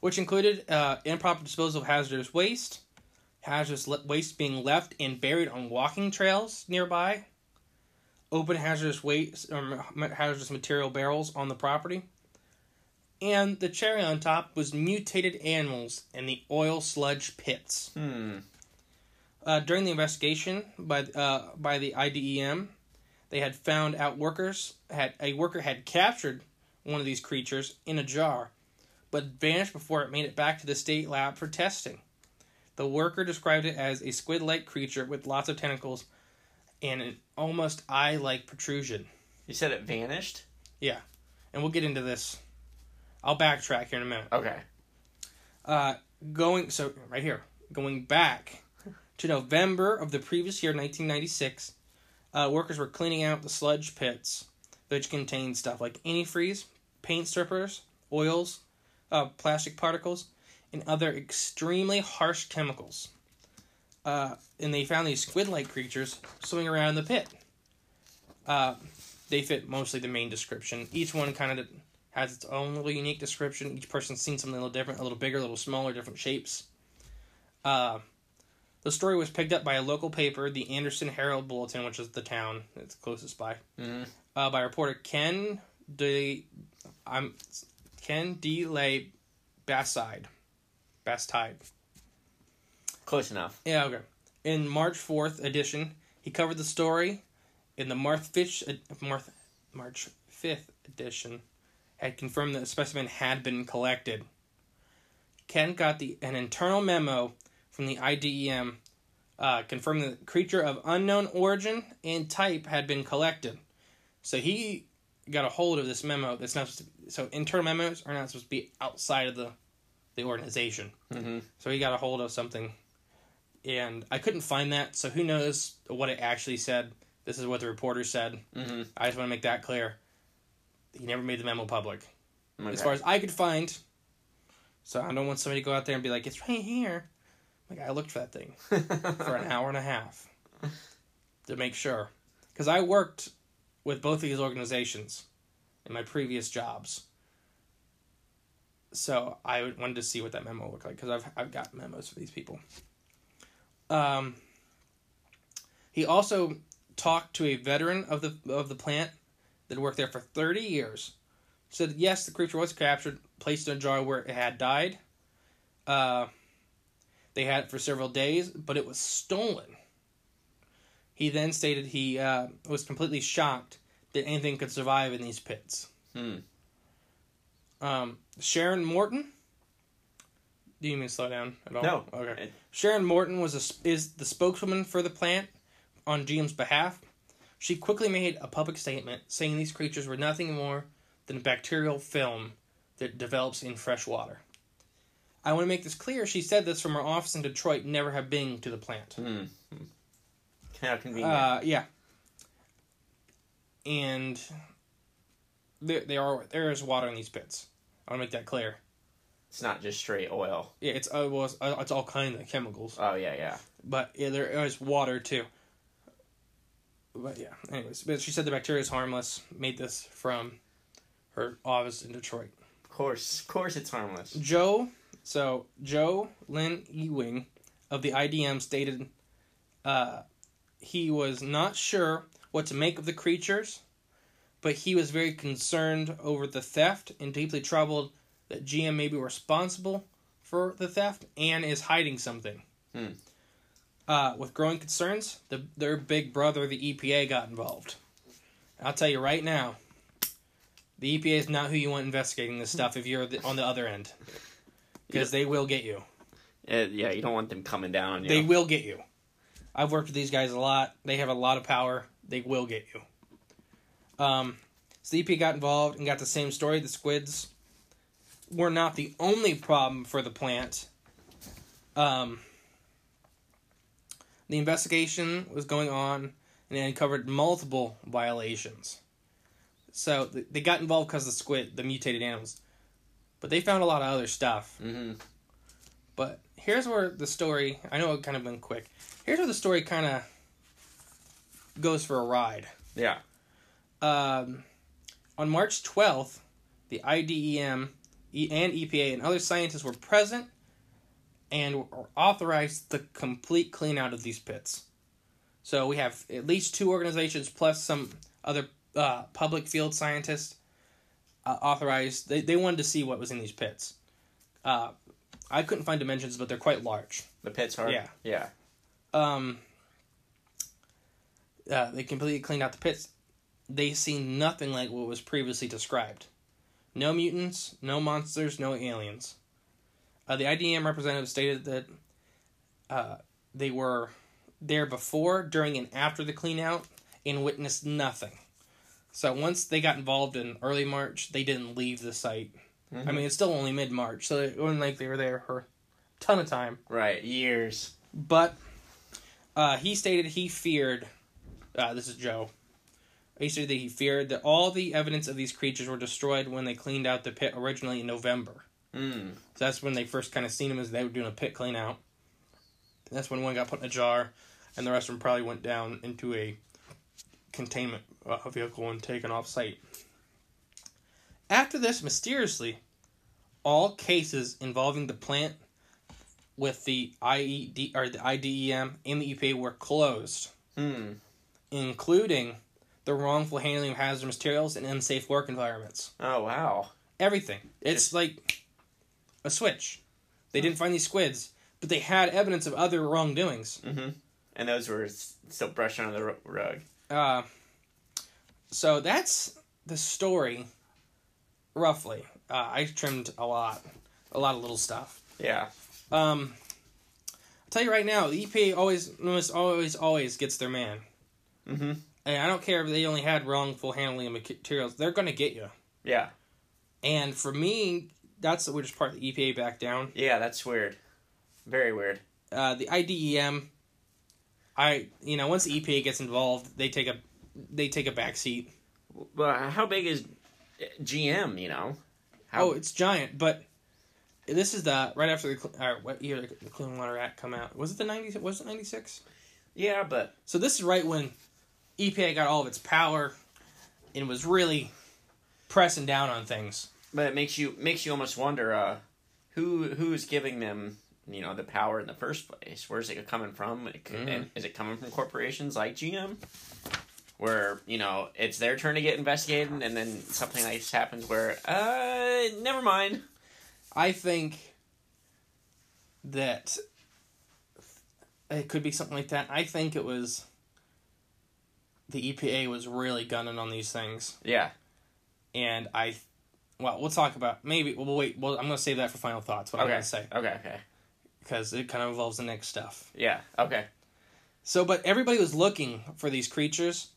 which included uh, improper disposal of hazardous waste, hazardous waste being left and buried on walking trails nearby, open hazardous waste or hazardous material barrels on the property, and the cherry on top was mutated animals in the oil sludge pits. Hmm. Uh, during the investigation by uh, by the IDEM, they had found out workers had a worker had captured one of these creatures in a jar, but vanished before it made it back to the state lab for testing. The worker described it as a squid-like creature with lots of tentacles and an almost eye-like protrusion. You said it vanished? Yeah, and we'll get into this. I'll backtrack here in a minute. Okay. Uh, going so right here, going back to November of the previous year, 1996, uh, workers were cleaning out the sludge pits, which contained stuff like antifreeze, paint strippers, oils, uh, plastic particles, and other extremely harsh chemicals. Uh, and they found these squid-like creatures swimming around in the pit. Uh, they fit mostly the main description. Each one kind of has its own little unique description. Each person's seen something a little different, a little bigger, a little smaller, different shapes. Uh, the story was picked up by a local paper, the Anderson Herald Bulletin, which is the town it's closest by, Mhm. uh, by reporter Ken De, I'm Ken D. Lay Basside, Bastide. Close enough. Yeah, okay. In March fourth edition, he covered the story. In the March fifth, March March fifth edition, had confirmed that the specimen had been collected. Ken got the an internal memo from the IDEM uh, confirming that the creature of unknown origin and type had been collected. So he got a hold of this memo. That's not supposed to, so internal memos are not supposed to be outside of the the organization. Mm-hmm. So he got a hold of something, and I couldn't find that. So who knows what it actually said? This is what the reporter said. Mm-hmm. I just want to make that clear. He never made the memo public, Okay. as far as I could find. So I don't want somebody to go out there and be like, "It's right here." Like I looked for that thing for an hour and a half to make sure, because I worked with both of these organizations in my previous jobs. So I wanted to see what that memo looked like because I've I've got memos for these people. Um. He also talked to a veteran of the of the plant that worked there for thirty years. Said yes, the creature was captured, placed in a jar where it had died. Uh, they had it for several days, but it was stolen. He then stated he uh, was completely shocked that anything could survive in these pits. Hmm. Um, Sharon Morton. Do you mean slow down at all? No. Okay. Sharon Morton was a, is the spokeswoman for the plant on GM's behalf. She quickly made a public statement saying these creatures were nothing more than a bacterial film that develops in fresh water. I want to make this clear. She said this from her office in Detroit, never have been to the plant. Hmm. How convenient. Uh, yeah. And there, there are there is water in these pits. I want to make that clear. It's not just straight oil. Yeah, it's uh, well, it's, uh, it's all kinds of chemicals, Oh yeah, yeah. but yeah, there is water too. But yeah, anyways, but she said the bacteria is harmless. Made this from her office in Detroit. Of course, of course, it's harmless. Joe, so Joe Lynn Ewing of the IDM stated uh, he was not sure what to make of the creatures, but he was very concerned over the theft and deeply troubled that GM may be responsible for the theft and is hiding something. Hmm. Uh, with growing concerns, the, their big brother, the EPA, got involved. I'll tell you right now, the EPA is not who you want investigating this stuff if you're the, on the other end. Because they will get you. Uh, yeah, you don't want them coming down. They will get you. I've worked with these guys a lot. They have a lot of power. They will get you. Um, so the EPA got involved and got the same story. The squids were not the only problem for the plant. Um, the investigation was going on and it uncovered multiple violations. So th- they got involved because of the squid, the mutated animals, but they found a lot of other stuff. Mm-hmm. But here's where the story. I know it kind of been quick. Here's where the story kind of goes for a ride. Yeah. Um, on March 12th, the IDEM and EPA and other scientists were present and authorized the complete clean out of these pits. So we have at least two organizations plus some other uh, public field scientists uh, authorized. They, they wanted to see what was in these pits. Uh, I couldn't find dimensions, but they're quite large. The pits are. Yeah. Yeah. Um, uh, they completely cleaned out the pits. They see nothing like what was previously described. No mutants, no monsters, no aliens. Uh, the IDM representative stated that uh, they were there before, during, and after the clean out and witnessed nothing. So once they got involved in early March, they didn't leave the site. I mean, it's still only mid March, so it wasn't like they were there for a ton of time. Right. Years. But uh, he stated he feared. Uh, this is Joe. He stated that he feared that all the evidence of these creatures were destroyed when they cleaned out the pit originally in November. Mm. So that's when they first kind of seen them as they were doing a pit clean out. That's when one got put in a jar, and the rest of them probably went down into a containment uh, vehicle and taken off site. After this, mysteriously, all cases involving the plant with the IED or the IDEM and the EPA were closed, Hmm. including the wrongful handling of hazardous materials and unsafe work environments. Oh wow. Everything. It's like a switch. They didn't find these squids, but they had evidence of other wrongdoings. Mm-hmm. And those were still brushed under the rug. Uh, so that's the story, roughly. Uh, I trimmed a lot, a lot of little stuff. Yeah. Um, I'll tell you right now, the EPA always, almost always, always gets their man. Mm-hmm. And I don't care if they only had wrongful handling of materials; they're gonna get you. Yeah. And for me, that's the weirdest part. The EPA back down. Yeah. That's weird. Very weird. Uh, the IDEM, I you know once the EPA gets involved, they take a they take a back seat. Well, how big is GM? You know. How, Oh, it's giant, but this is the right after the Cle- uh, what year the Clean Water Act come out? Was it the ninety? Was it ninety six? yeah, but So this is right when EPA got all of its power and was really pressing down on things. but it makes you makes you almost wonder uh, who who's giving them you know the power in the first place. Where's it coming from? It could, and is it coming from corporations like GM? Where you know it's their turn to get investigated, and then something like this happens where uh never mind. I think that it could be something like that. I think it was the EPA was really gunning on these things, Yeah. and I, well, we'll talk about maybe. Well, wait. Well, I'm gonna save that for final thoughts. What I'm gonna say Okay. Okay. because it kind of involves the next stuff. Yeah. Okay. So, but everybody was looking for these creatures.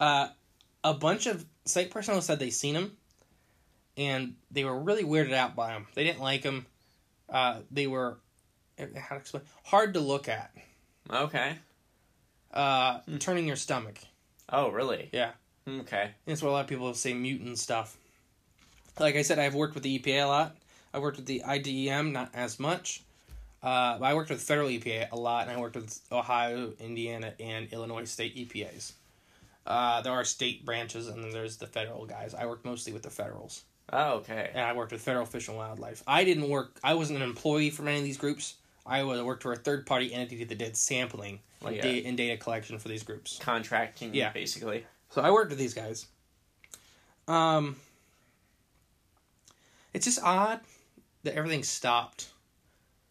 Uh, a bunch of site personnel said they seen them, and they were really weirded out by them. They didn't like them. Uh, they were how to explain hard to look at. Okay. Uh, turning your stomach. Oh, really? Yeah, Okay. that's what a lot of people say mutant stuff. Like I said, I've worked with the EPA a lot. I worked with the IDEM, not as much. Uh, but I worked with federal EPA a lot, and I worked with Ohio, Indiana, and Illinois state EPAs. Uh, there are state branches, and then there's the federal guys. I worked mostly with the federals, Oh, okay. and I worked with Federal Fish and Wildlife. I didn't work. I wasn't an employee from any of these groups. I was worked for a third party entity that did sampling and, yeah. data, and data collection for these groups. Contracting. Yeah. Basically. So I worked with these guys. Um, it's just odd that everything stopped.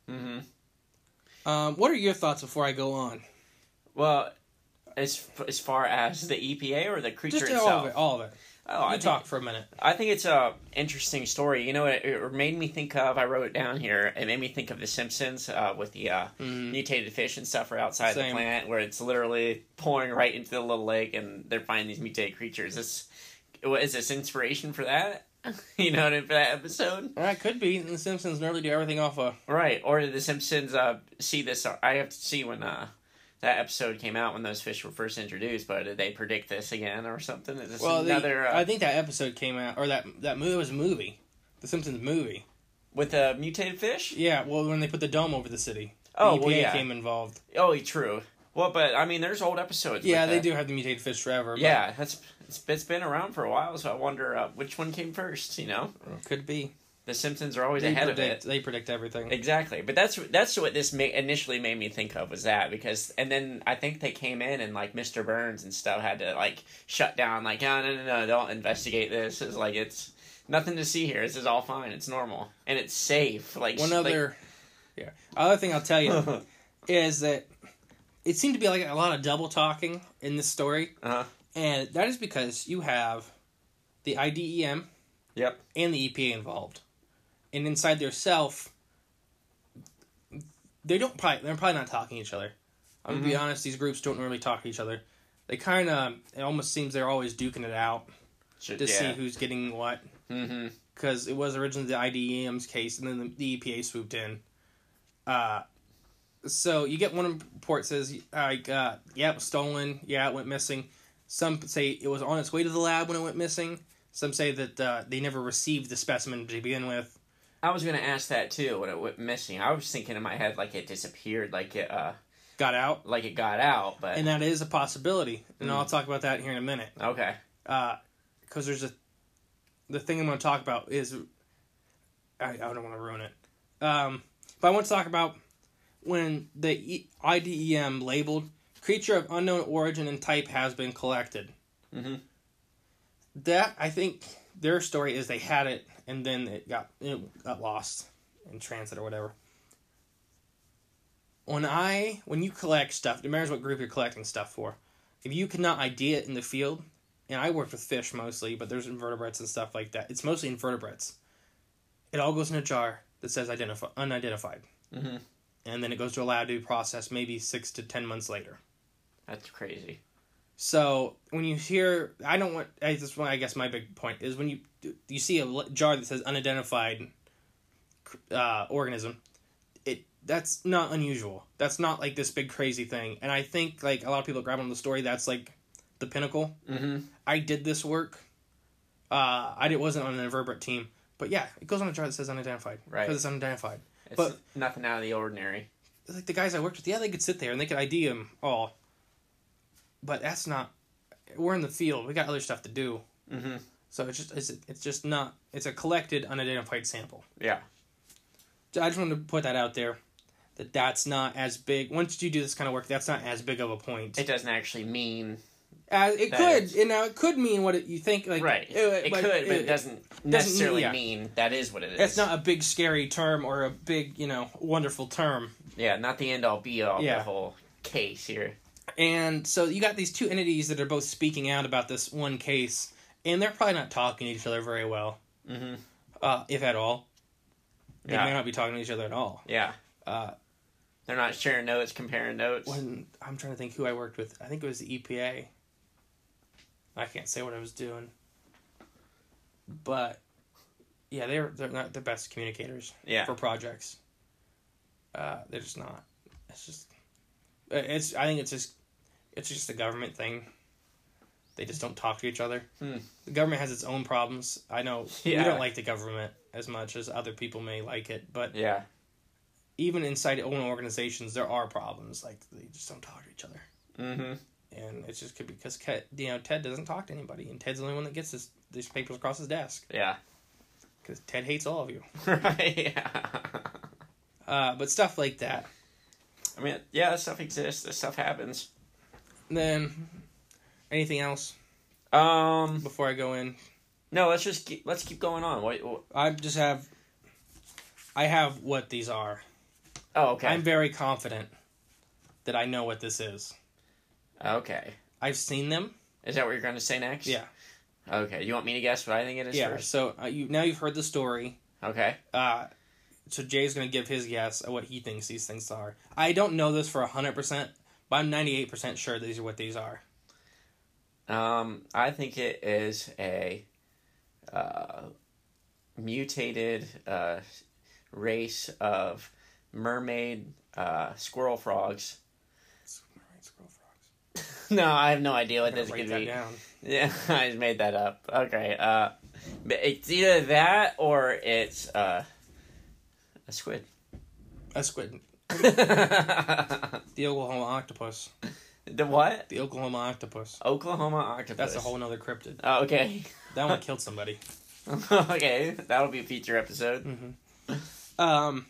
Mm-hmm. Um, what are your thoughts before I go on? Well, as as far as the EPA or the creature Just itself. all of it. All of it. Oh, I You think, talk for a minute. I think it's a interesting story. You know, it, it made me think of. I wrote it down here. It made me think of The Simpsons uh, with the uh, mutated fish and stuff are outside the Mm-hmm. Planet, where it's literally pouring right into the little lake, and they're finding these mutated creatures. This what is this inspiration for that? you know, what I mean, for that episode, All right, could be. The Simpsons nearly do everything off a. right? Or did The Simpsons uh, see this? I have to see when. Uh, that episode came out when those fish were first introduced, but did they predict this again or something? Is this Well, the- another uh, I think that episode came out, or that that movie was a movie, the Simpsons movie. with the mutated fish? Yeah, well, when they put the dome over the city, the Oh, EPA well, yeah. came involved. Oh, true. Well, but I mean, there's old episodes. Yeah, they do have the mutated fish forever. but Yeah, that's it's, it's been around for a while, so I wonder uh, which one came first. You know, could be. The Simpsons are always They ahead predict. of it. They predict everything. Exactly, but that's that's what this initially made me think of was that because and then I think they came in and like Mr. Burns and stuff had to like shut down like no no no no don't investigate this it's like it's nothing to see here this is all fine it's normal and it's safe like One like- other, yeah. Other thing I'll tell you is that it seemed to be like a lot of double talking in this story, uh-huh. and that is because you have the IDEM yep and the EPA involved, and inside their self, they don't probably they're probably not talking to each other. I'm gonna be honest; these groups don't normally talk to each other. They kind of it almost seems they're always duking it out Should- to yeah. see who's getting what. mm-hmm because it was originally the IDEM's case, and then the, the EPA swooped in. Uh, so you get one report says like, uh, yeah, it was stolen. Yeah, it went missing. Some say it was on its way to the lab when it went missing. Some say that uh, they never received the specimen to begin with. I was gonna ask that too when it went missing I was thinking in my head like it disappeared like it uh Got out, like it got out but and that is a possibility. And I'll talk about that here in a minute. okay because there's a the thing I'm going to talk about is I, I don't want to ruin it. Um, but I want to talk about when the e- IDEM labeled creature of unknown origin and type has been collected. Mhm. That I think their story is they had it and then it got it got lost in transit or whatever. When I when you collect stuff, it matters what group you're collecting stuff for, if you cannot ID it in the field, and I work with fish mostly, but there's invertebrates and stuff like that. It's mostly invertebrates. It all goes in a jar that says identify unidentified, Mhm. and then it goes to a lab to be processed maybe six to ten months later. that's crazy So when you hear, I don't want. I just want. I guess my big point is when you you see a jar that says unidentified uh, organism, it that's not unusual. That's not like this big crazy thing. And I think like a lot of people grab on the story. That's like the pinnacle. mm-hmm I did this work. Uh, I did, wasn't on an invertebrate team, but yeah, it goes on a jar that says unidentified. Right. Because it's unidentified. it's But- nothing out of the ordinary Like the guys I worked with, yeah, they could sit there and they could ID them all. But that's not. We're in the field. We got other stuff to do. mm-hmm So it's just it's, it's just not. It's a collected unidentified sample. yeah So I just wanted to put that out there. That that's not as big. Once you do this kind of work, that's not as big of a point. it doesn't actually mean Uh, it that could, and now it could mean what it, you think. Like right uh, it could but it doesn't necessarily yeah. mean that is what it is It's not a big scary term or a big, you know, wonderful term. yeah not the end all be all Yeah. the whole case here And so you got these two entities that are both speaking out about this one case, and they're probably not talking to each other very well, mm-hmm uh, if at all. They Yeah. may not be talking to each other at all. yeah Uh, they're not sharing notes comparing notes when I'm trying to think who I worked with, I think it was the EPA. I can't say what I was doing, but yeah, they're they're not the best communicators Yeah. for projects. Uh, they're just not. It's just uh, it's. I think it's just it's just a government thing. They just don't talk to each other. Hmm. The government has its own problems. I know we don't like the government as much as other people may like it, but yeah even inside own organizations, there are problems. Like they just don't talk to each other, mm-hmm and it's just could be because Ted, you know, Ted doesn't talk to anybody, and Ted's the only one that gets this these papers across his desk yeah because Ted hates all of you. right yeah Uh, but stuff like that. I mean, yeah, this stuff exists. This stuff happens. Then, anything else Um, before I go in? no, let's just keep, let's keep going on. What? what I just have. I have what these are. oh, okay. I'm very confident that I know what this is. okay. I've seen them. Is that what you're going to say next? Yeah. Okay, you want me to guess what I think it is Yeah. first? So uh, you now you've heard the story. Okay. Uh, so Jay's gonna give his guess at what he thinks these things are. I don't know this for a hundred percent, but I'm ninety eight percent sure these are what these are. Um, I think it is a uh, mutated uh, race of mermaid uh, squirrel frogs. Squirrel frogs. no, I have no idea what this Write could that be. down. Yeah, I just made that up. Okay. Uh, but it's either that or it's uh, a squid. A squid. the Oklahoma octopus. The what? The Oklahoma octopus. Oklahoma octopus. That's a whole nother cryptid. Oh, okay. That one killed somebody. okay, that'll be a feature episode. Um,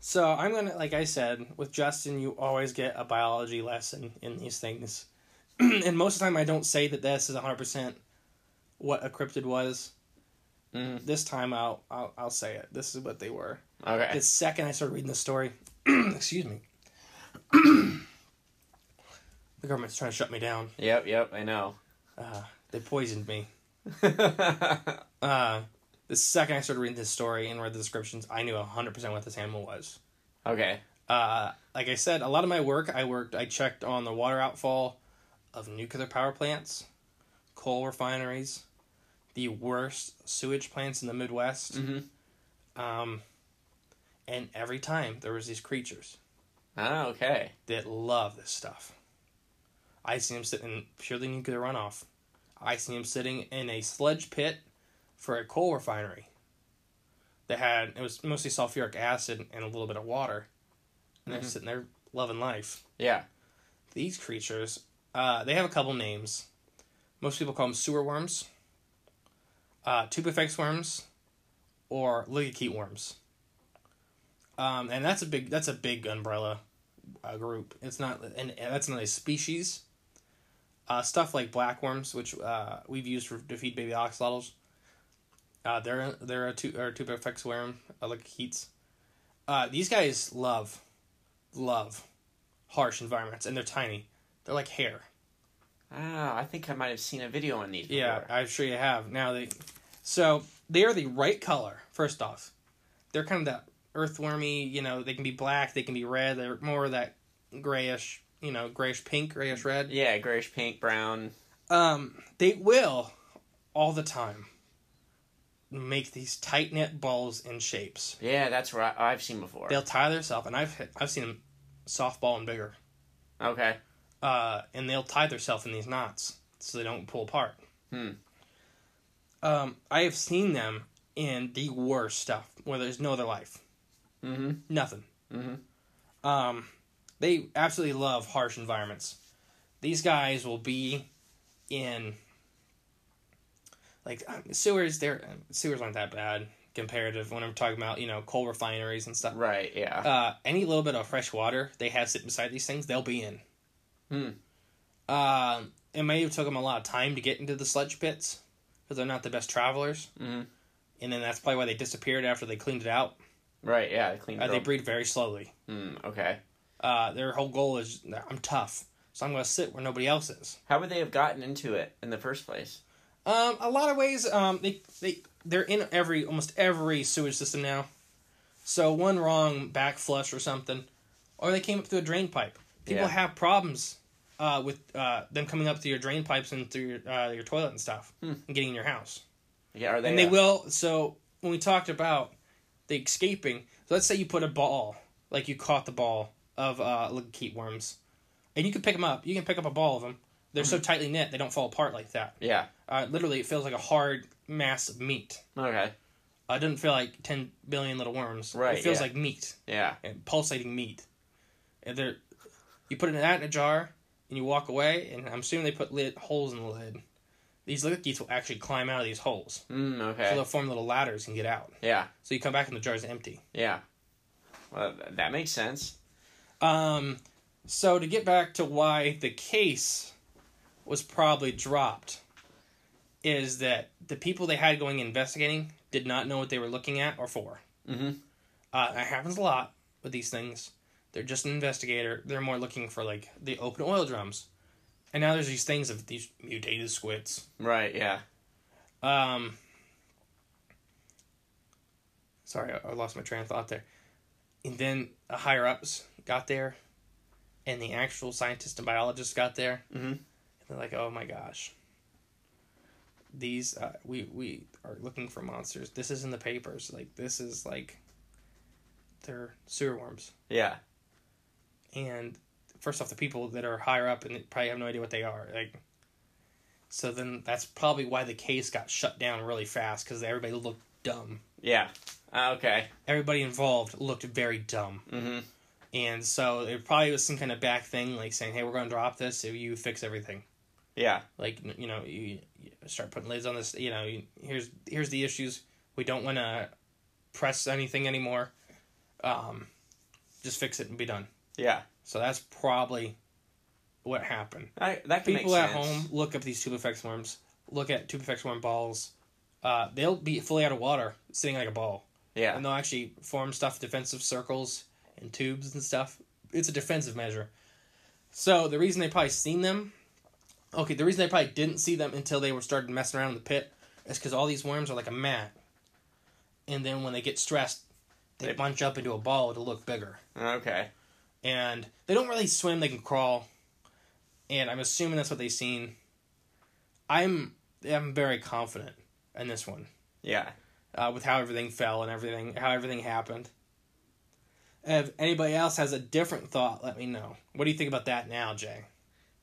so I'm gonna, like I said, with Justin, you always get a biology lesson in these things, and most of the time I don't say that this is 100 percent what a cryptid was. Mhm. This time I'll, I'll I'll say it. This is what they were. Okay. The second I started reading the story, excuse me, the government's trying to shut me down. Yep, yep, I know. Uh, they poisoned me. Uh, the second I started reading this story and read the descriptions, I knew 100% what this animal was. okay. Uh, like I said, a lot of my work, I worked, I checked on the water outfall of nuclear power plants, coal refineries, the worst sewage plants in the Midwest. Mhm. Um, and every time there was these creatures Ah, okay. that love this stuff. I see them sitting in purely nuclear runoff. I see them sitting in a sludge pit for a coal refinery. That had it was mostly sulfuric acid and a little bit of water, and they're sitting there loving life. Yeah. These creatures, uh, they have a couple names. Most people call them sewer worms, uh, tubifex worms, or oligochaete worms. Um, and that's a big that's a big umbrella uh, group. It's not and, and that's not a species. Uh, stuff like blackworms, which uh, we've used for to feed baby axolotls. Uh, they're they're a tu- or tubifex worm, uh, oligochaetes. Uh, these guys love, love, harsh environments, and they're tiny. They're like hair. Ah, I think I might have seen a video on these. Before. Yeah, I'm sure you have. Now they, so they are the right color. First off, they're kind of that earthwormy. You know, they can be black, they can be red. They're more of that grayish, you know, grayish pink, grayish red. Yeah, grayish pink, brown. Um, they will all the time make these tight knit balls and shapes. Yeah, that's what I, I've seen before. They'll tie themselves, and I've hit, I've seen them softball and bigger. Okay. uh, and they'll tie themselves in these knots so they don't pull apart. Hmm. Um, I have seen them in the worst stuff where there's no other life, Mm-hmm. nothing. Mhm. Um, they absolutely love harsh environments. These guys will be in like um, sewers. They're sewers aren't that bad comparative when I'm talking about you know coal refineries and stuff. Right. Yeah. Uh, any little bit of fresh water they have sitting beside these things, they'll be in. Hmm. Um, it may have took them a lot of time to get into the sludge pits because they're not the best travelers, Mhm. and then that's probably why they disappeared after they cleaned it out. Right. Yeah. They cleaned Uh, they breed very slowly. Mm, okay. Uh, their whole goal is I'm tough, so I'm going to sit where nobody else is. How would they have gotten into it in the first place? Um, a lot of ways, um, they they they're in every almost every sewage system now. So one wrong back flush or something, or they came up through a drain pipe. People Yeah. have problems uh, with uh, them coming up through your drain pipes and through your uh, your toilet and stuff, and getting in your house. Yeah. Are they? and they uh, will. So when we talked about the escaping, so let's say you put a ball, like you caught the ball of uh, oligochaete worms, and you can pick them up. You can pick up a ball of them. They're so tightly knit, they don't fall apart like that. Yeah. Uh, literally, it feels like a hard mass of meat. Okay. Uh, it doesn't feel like 10 billion little worms. Right, It feels yeah. like meat, Yeah. and pulsating meat. And they're, you put it in that in a jar, and you walk away, and I'm assuming they put lid, holes in the lid. These oligochaetes will actually climb out of these holes. Mm, So they'll form little ladders and get out. Yeah. So you come back and the jar's empty. Yeah. Well, that makes sense. Um, so to get back to why the case was probably dropped, is that the people they had going investigating did not know what they were looking at or for. Mhm. Uh, that happens a lot with these things. They're just an investigator. They're more looking for like the open oil drums. And now there's these things of these mutated squids. Right. Yeah. Um, sorry, I, I lost my train of thought there. And then the higher ups got there, and the actual scientists and biologists got there. Mhm. And they're like, "Oh my gosh, these uh, we we are looking for monsters. This is in the papers. Like this is like they're sewer worms." Yeah. and first off the people that are higher up and probably have no idea what they are like so then that's probably why the case got shut down really fast because everybody looked dumb Yeah. Uh, okay. everybody involved looked very dumb Mm-hmm. and so it probably was some kind of back thing like saying hey we're going to drop this if you fix everything Yeah. like you know you, you start putting lids on this you know you, here's here's the issues we don't want to press anything anymore um just fix it and be done Yeah. So that's probably what happened. I, that people at sense. home look up these tubifex worms. Look at tubifex worm balls. Uh, they'll be fully out of water sitting like a ball. Yeah. and they'll actually form stuff defensive circles and tubes and stuff. It's a defensive measure. So the reason they probably seen them okay the reason they probably didn't see them until they were started messing around in the pit is because all these worms are like a mat. And then when they get stressed they They- bunch up into a ball to look bigger. Okay. And they don't really swim they can crawl. And i'm assuming that's what they've seen. I'm i'm very confident in this one. Yeah. uh, with how everything fell and everything how everything happened. If anybody else has a different thought let me know. What do you think about that now jay?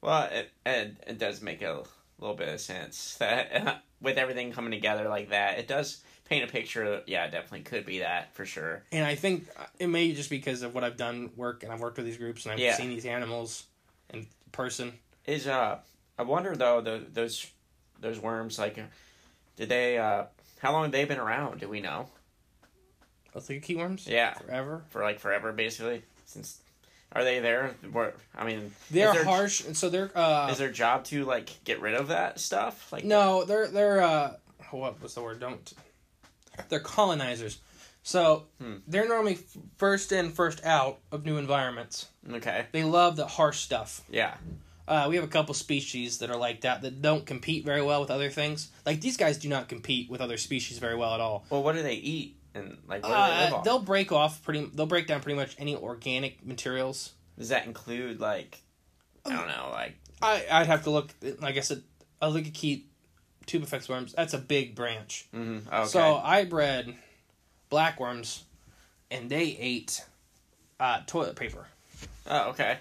Well, it, it it does make a little bit of sense that with everything coming together like that, it does paint a picture. Yeah, definitely could be that for sure. and i think it may just because of what i've done work and i've worked with these groups and i've Yeah. seen these animals in person Is uh, I wonder though the those those worms like, did they uh, how long have they been around? Do we know? let's look at key worms Yeah, forever for like forever basically. Since are they there? Where I mean, they're their, harsh and so they're uh Is their job to like get rid of that stuff? Like No, they're they're uh what was the word? Don't. They're colonizers. So Hmm. they're normally first in, first out of new environments. okay, They love the harsh stuff. yeah, Uh, we have a couple species that are like that that don't compete very well with other things. Like these guys do not compete with other species very well at all. Well, what do they eat and like what do they live Uh, on? they'll break off pretty. They'll break down pretty much any organic materials. Does that include like I don't know, like I I'd have to look. Like I said, a look at effects worms. That's a big branch. mhm, okay, So I bred blackworms, and they ate uh, toilet paper. oh okay,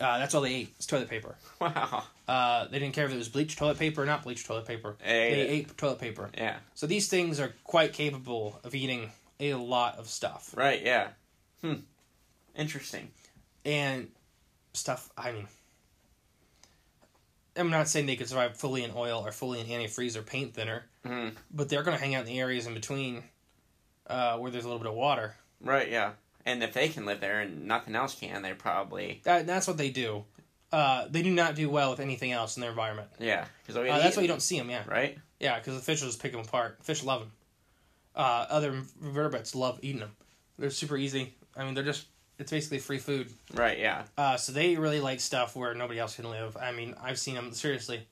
Uh, that's all they ate. It's toilet paper. wow, Uh, they didn't care if it was bleached toilet paper or not bleached toilet paper. Ate they it. ate toilet paper. yeah, So these things are quite capable of eating a lot of stuff right, yeah, hmm, interesting, and stuff. I mean, I'm not saying they could survive fully in oil or fully in antifreeze or paint thinner, Mhm. but they're going to hang out in the areas in between uh, where there's a little bit of water. right, yeah, and if they can live there and nothing else can, they probably That, that's what they do. Uh, they do not do well with anything else in their environment. yeah, because Uh, that's why you don't see them. Yeah, right, yeah, because the fish will just pick them apart. Fish love them. Uh, other vertebrates love eating them. They're super easy. I mean, they're just it's basically free food. right, yeah, Uh, so they really like stuff where nobody else can live. I mean, I've seen them seriously.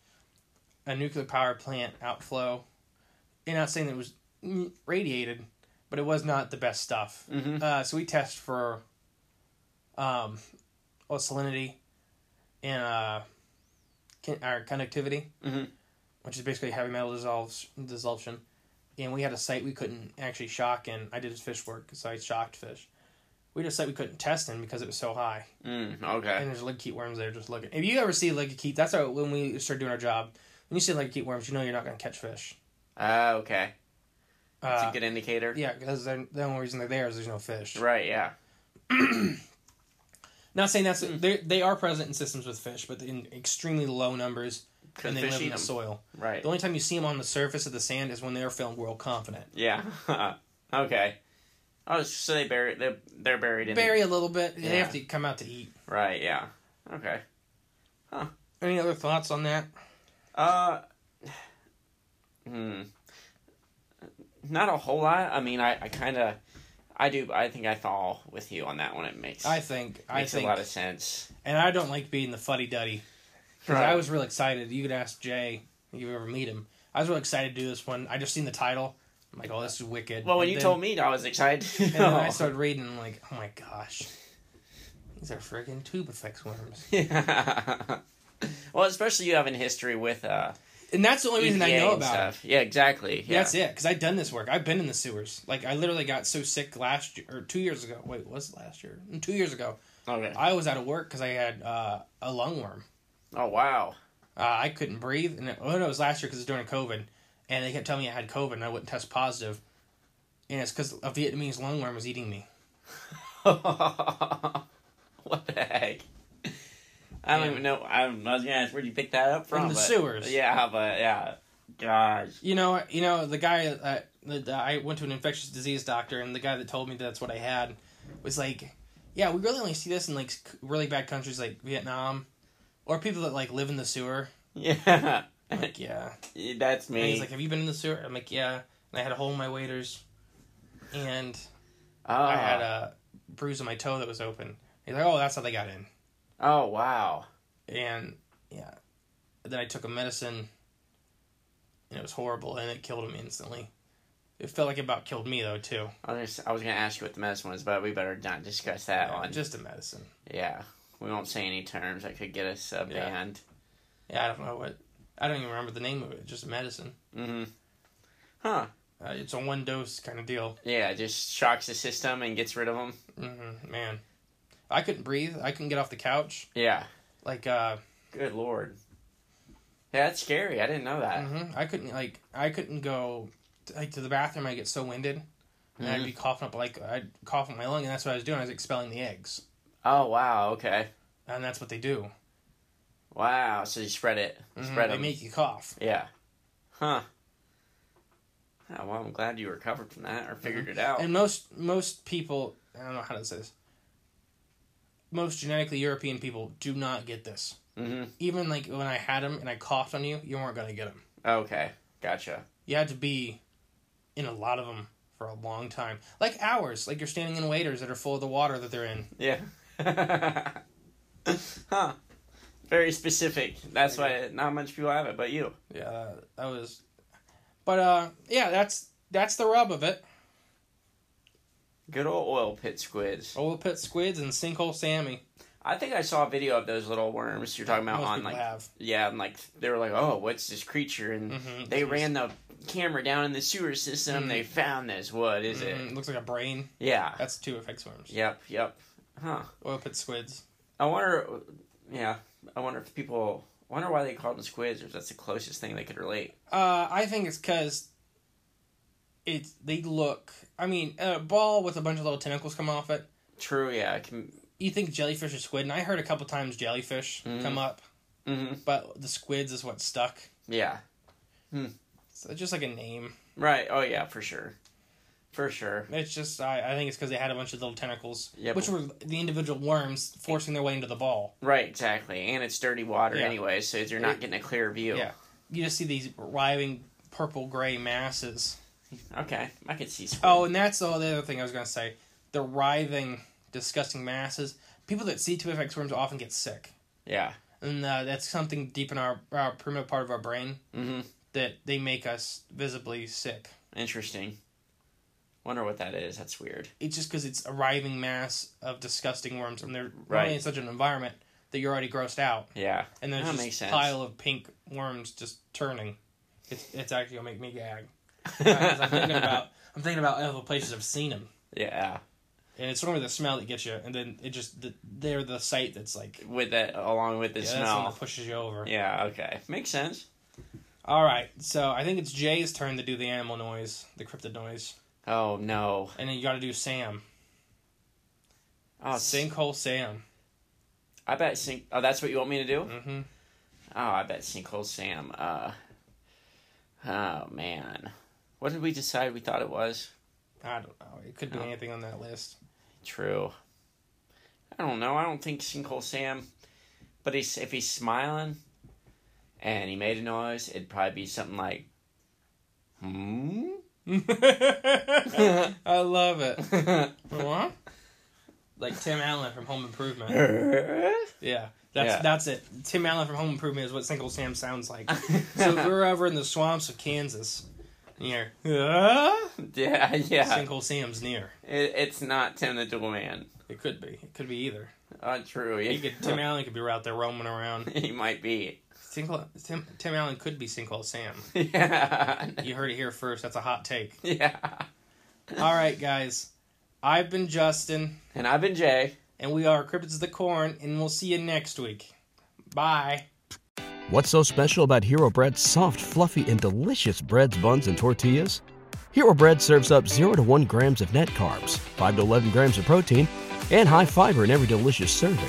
A nuclear power plant outflow. You're not saying that it was radiated, but it was not the best stuff. Mhm. Uh, so we test for, um, well, salinity and uh, our conductivity, Mhm. which is basically heavy metal dissolves dissolution. And we had a site we couldn't actually shock in. I did fish work, so I shocked fish. We just said we couldn't test in because it was so high mm, okay, and there's oligochaete worms there just looking. If you ever see oligochaete, that's how when we start doing our job. When you see oligochaete worms, you know you're not going to catch fish. uh, okay, that's Uh, a good indicator, yeah, because the only reason they're there is there's no fish. right, yeah, Not saying that's they they are present in systems with fish, but in extremely low numbers, and they live in the the 'em? soil. right, The only time you see them on the surface of the sand is when they're feeling world confident. yeah, okay. Oh, so they bury they're, they're buried in Bury a little bit. They have to come out to eat. right, yeah, okay. Huh. Any other thoughts on that? Uh, hmm. Not a whole lot. I mean, I, I kind of, I do. I think I fall with you on that one. It makes I think I makes think, a lot of sense. and I don't like being the fuddy duddy. Because Right. I was real excited. You could ask Jay if you ever meet him. I was really excited to do this one. I just seen the title. I'm like, oh, this is wicked. Well, when And you then- told me, I was excited. and then I started reading, I'm like, oh my gosh, these are friggin' tubifex worms. Yeah. well, especially you having history with uh, And that's the only reason I know about it. stuff. Yeah, exactly. Yeah. That's it, because I've done this work. I've been in the sewers. Like I literally got so sick last year or two years ago. Wait, was it last year? Mm, Two years ago. Okay. I was out of work because I had uh, a lung worm. Oh wow. Uh, I couldn't breathe, and it, oh no, it was last year because it was during COVID, and they kept telling me I had COVID, and I wouldn't test positive, and it's because a Vietnamese lung worm was eating me. what the heck? I don't Yeah. even know. I, was gonna ask where'd you pick that up from? the but- sewers. Yeah, but yeah. Gosh. You know, you know the guy. Uh, the, I went to an infectious disease doctor, and the guy that told me that's what I had was like, "Yeah, we really only see this in like really bad countries like Vietnam, or people that like live in the sewer." Yeah. I'm like, yeah. That's And me. he's like, "Have you been in the sewer?" I'm like, "Yeah." And I had a hole in my waders, and oh. I had a bruise on my toe that was open. He's like, "Oh, that's how they got in." oh wow. And yeah, then I took a medicine, and it was horrible, and it killed him instantly. It felt like it about killed me though too. I was, I was gonna ask you what the medicine was, but we better not discuss that Yeah, one. just a medicine. Yeah. We won't say any terms that could get us uh, Yeah. banned. Yeah, I don't know what. I don't even remember the name of it. Just medicine. Mm-hmm. Huh. Uh, it's a one dose kind of deal. Yeah, it just shocks the system and gets rid of them. hmm man, I couldn't breathe. I couldn't get off the couch. Yeah. Like, uh, Good lord. Yeah, that's scary. I didn't know that. mhm, I couldn't like I couldn't go like to the bathroom. I get so winded, and I'd be coughing up like I'd cough in my lung, and that's what I was doing. I was expelling the eggs, Oh wow. Okay. and that's what they do. Wow. So you spread it. Mhm, Spread it. They make you cough. Yeah. Huh. Oh, well, I'm glad you recovered from that or figured it out. And most most people, I don't know how to say this. Most genetically European people do not get this. mm-hmm. Even like when I had them and I coughed on you, you weren't gonna get them. Okay. Gotcha. You had to be in a lot of them for a long time, like hours. Like you're standing in waders that are full of the water that they're in. Yeah. huh. Very specific. That's why not much people have it, but you. Yeah, that was. But uh, yeah, that's that's the rub of it. Good old oil pit squids. Oil pit squids and sinkhole Sammy. I think I saw a video of those little worms you're talking about Most on like have. yeah, and like they were like, "Oh, what's this creature?" And Mhm. they ran the camera down in the sewer system. They found this. What is Mhm, it? it looks like a brain. Yeah. That's tubifex worms. Yep. Yep. Huh. Oil pit squids. I wonder. Yeah. I wonder if people. I wonder why they call them squids, or if that's the closest thing they could relate. Uh, I think it's because it they look. I mean, a ball with a bunch of little tentacles come off it. True. Yeah. I can. You think jellyfish or squid, and I heard a couple times jellyfish come up, hmm but the squids is what stuck. Yeah. So it's just like a name. Right. Oh yeah. For sure. For sure. It's just I, I think it's because they had a bunch of little tentacles, Yeah, which were the individual worms forcing their way into the ball. Right. Exactly. And it's dirty water Yeah. anyway, so you're not It- getting a clear view. Yeah, you just see these writhing purple gray masses. Okay. I could see. Squid. Oh, and that's all the other thing I was gonna say. The writhing, disgusting masses. People that see tubifex worms often get sick, Yeah. and uh, that's something deep in our, our primitive part of our brain Mm-hmm. that they make us visibly sick. Interesting. Wonder what that is. That's weird. It's just because it's a writhing mass of disgusting worms, and they're Right. running in such an environment that you're already grossed out, Yeah. and there's That just a pile of pink worms just turning. It's it's actually gonna make me gag. I'm thinking about I'm thinking about other places I've seen them. Yeah. and it's normally the smell that gets you, and then it just the, they're the sight that's like With that, along with the yeah, smell. that pushes you over. Yeah. Okay. Makes sense. All right, so I think it's Jay's turn to do the animal noise, the cryptid noise, Oh no. and then you got to do Sam, Oh, sinkhole Sam. I bet sink. Oh, that's what you want me to do. Mm-hmm. Oh, I bet sinkhole Sam. Uh. Oh man. What did we decide we thought it was? I don't know. It could be Oh. anything on that list. True. I don't know. I don't think Sinkhole Sam. But he's, if he's smiling and he made a noise, it'd probably be something like, hmm? I love it. what? Like Tim Allen from Home Improvement. Yeah, That's Yeah. that's it. Tim Allen from Home Improvement is what Sinkhole Sam sounds like. so if we're over in the swamps of Kansas, near ah, Yeah, yeah. Sinkhole Sam's near. It, it's not Tim the Tool Man. It could be. It could be either. Uh, true. He could, Tim Allen could be out there roaming around. he might be. Single, Tim, Tim Allen could be Sinkhole Sam. Yeah. You heard it here first. That's a hot take. Yeah. All right, guys. I've been Justin, And I've been Jay. and we are Cryptids of the Corn, and we'll see you next week. Bye. What's so special about Hero Bread's soft, fluffy, and delicious breads, buns, and tortillas? Hero Bread serves up 0 to 1 grams of net carbs, 5 to 11 grams of protein, and high fiber in every delicious serving.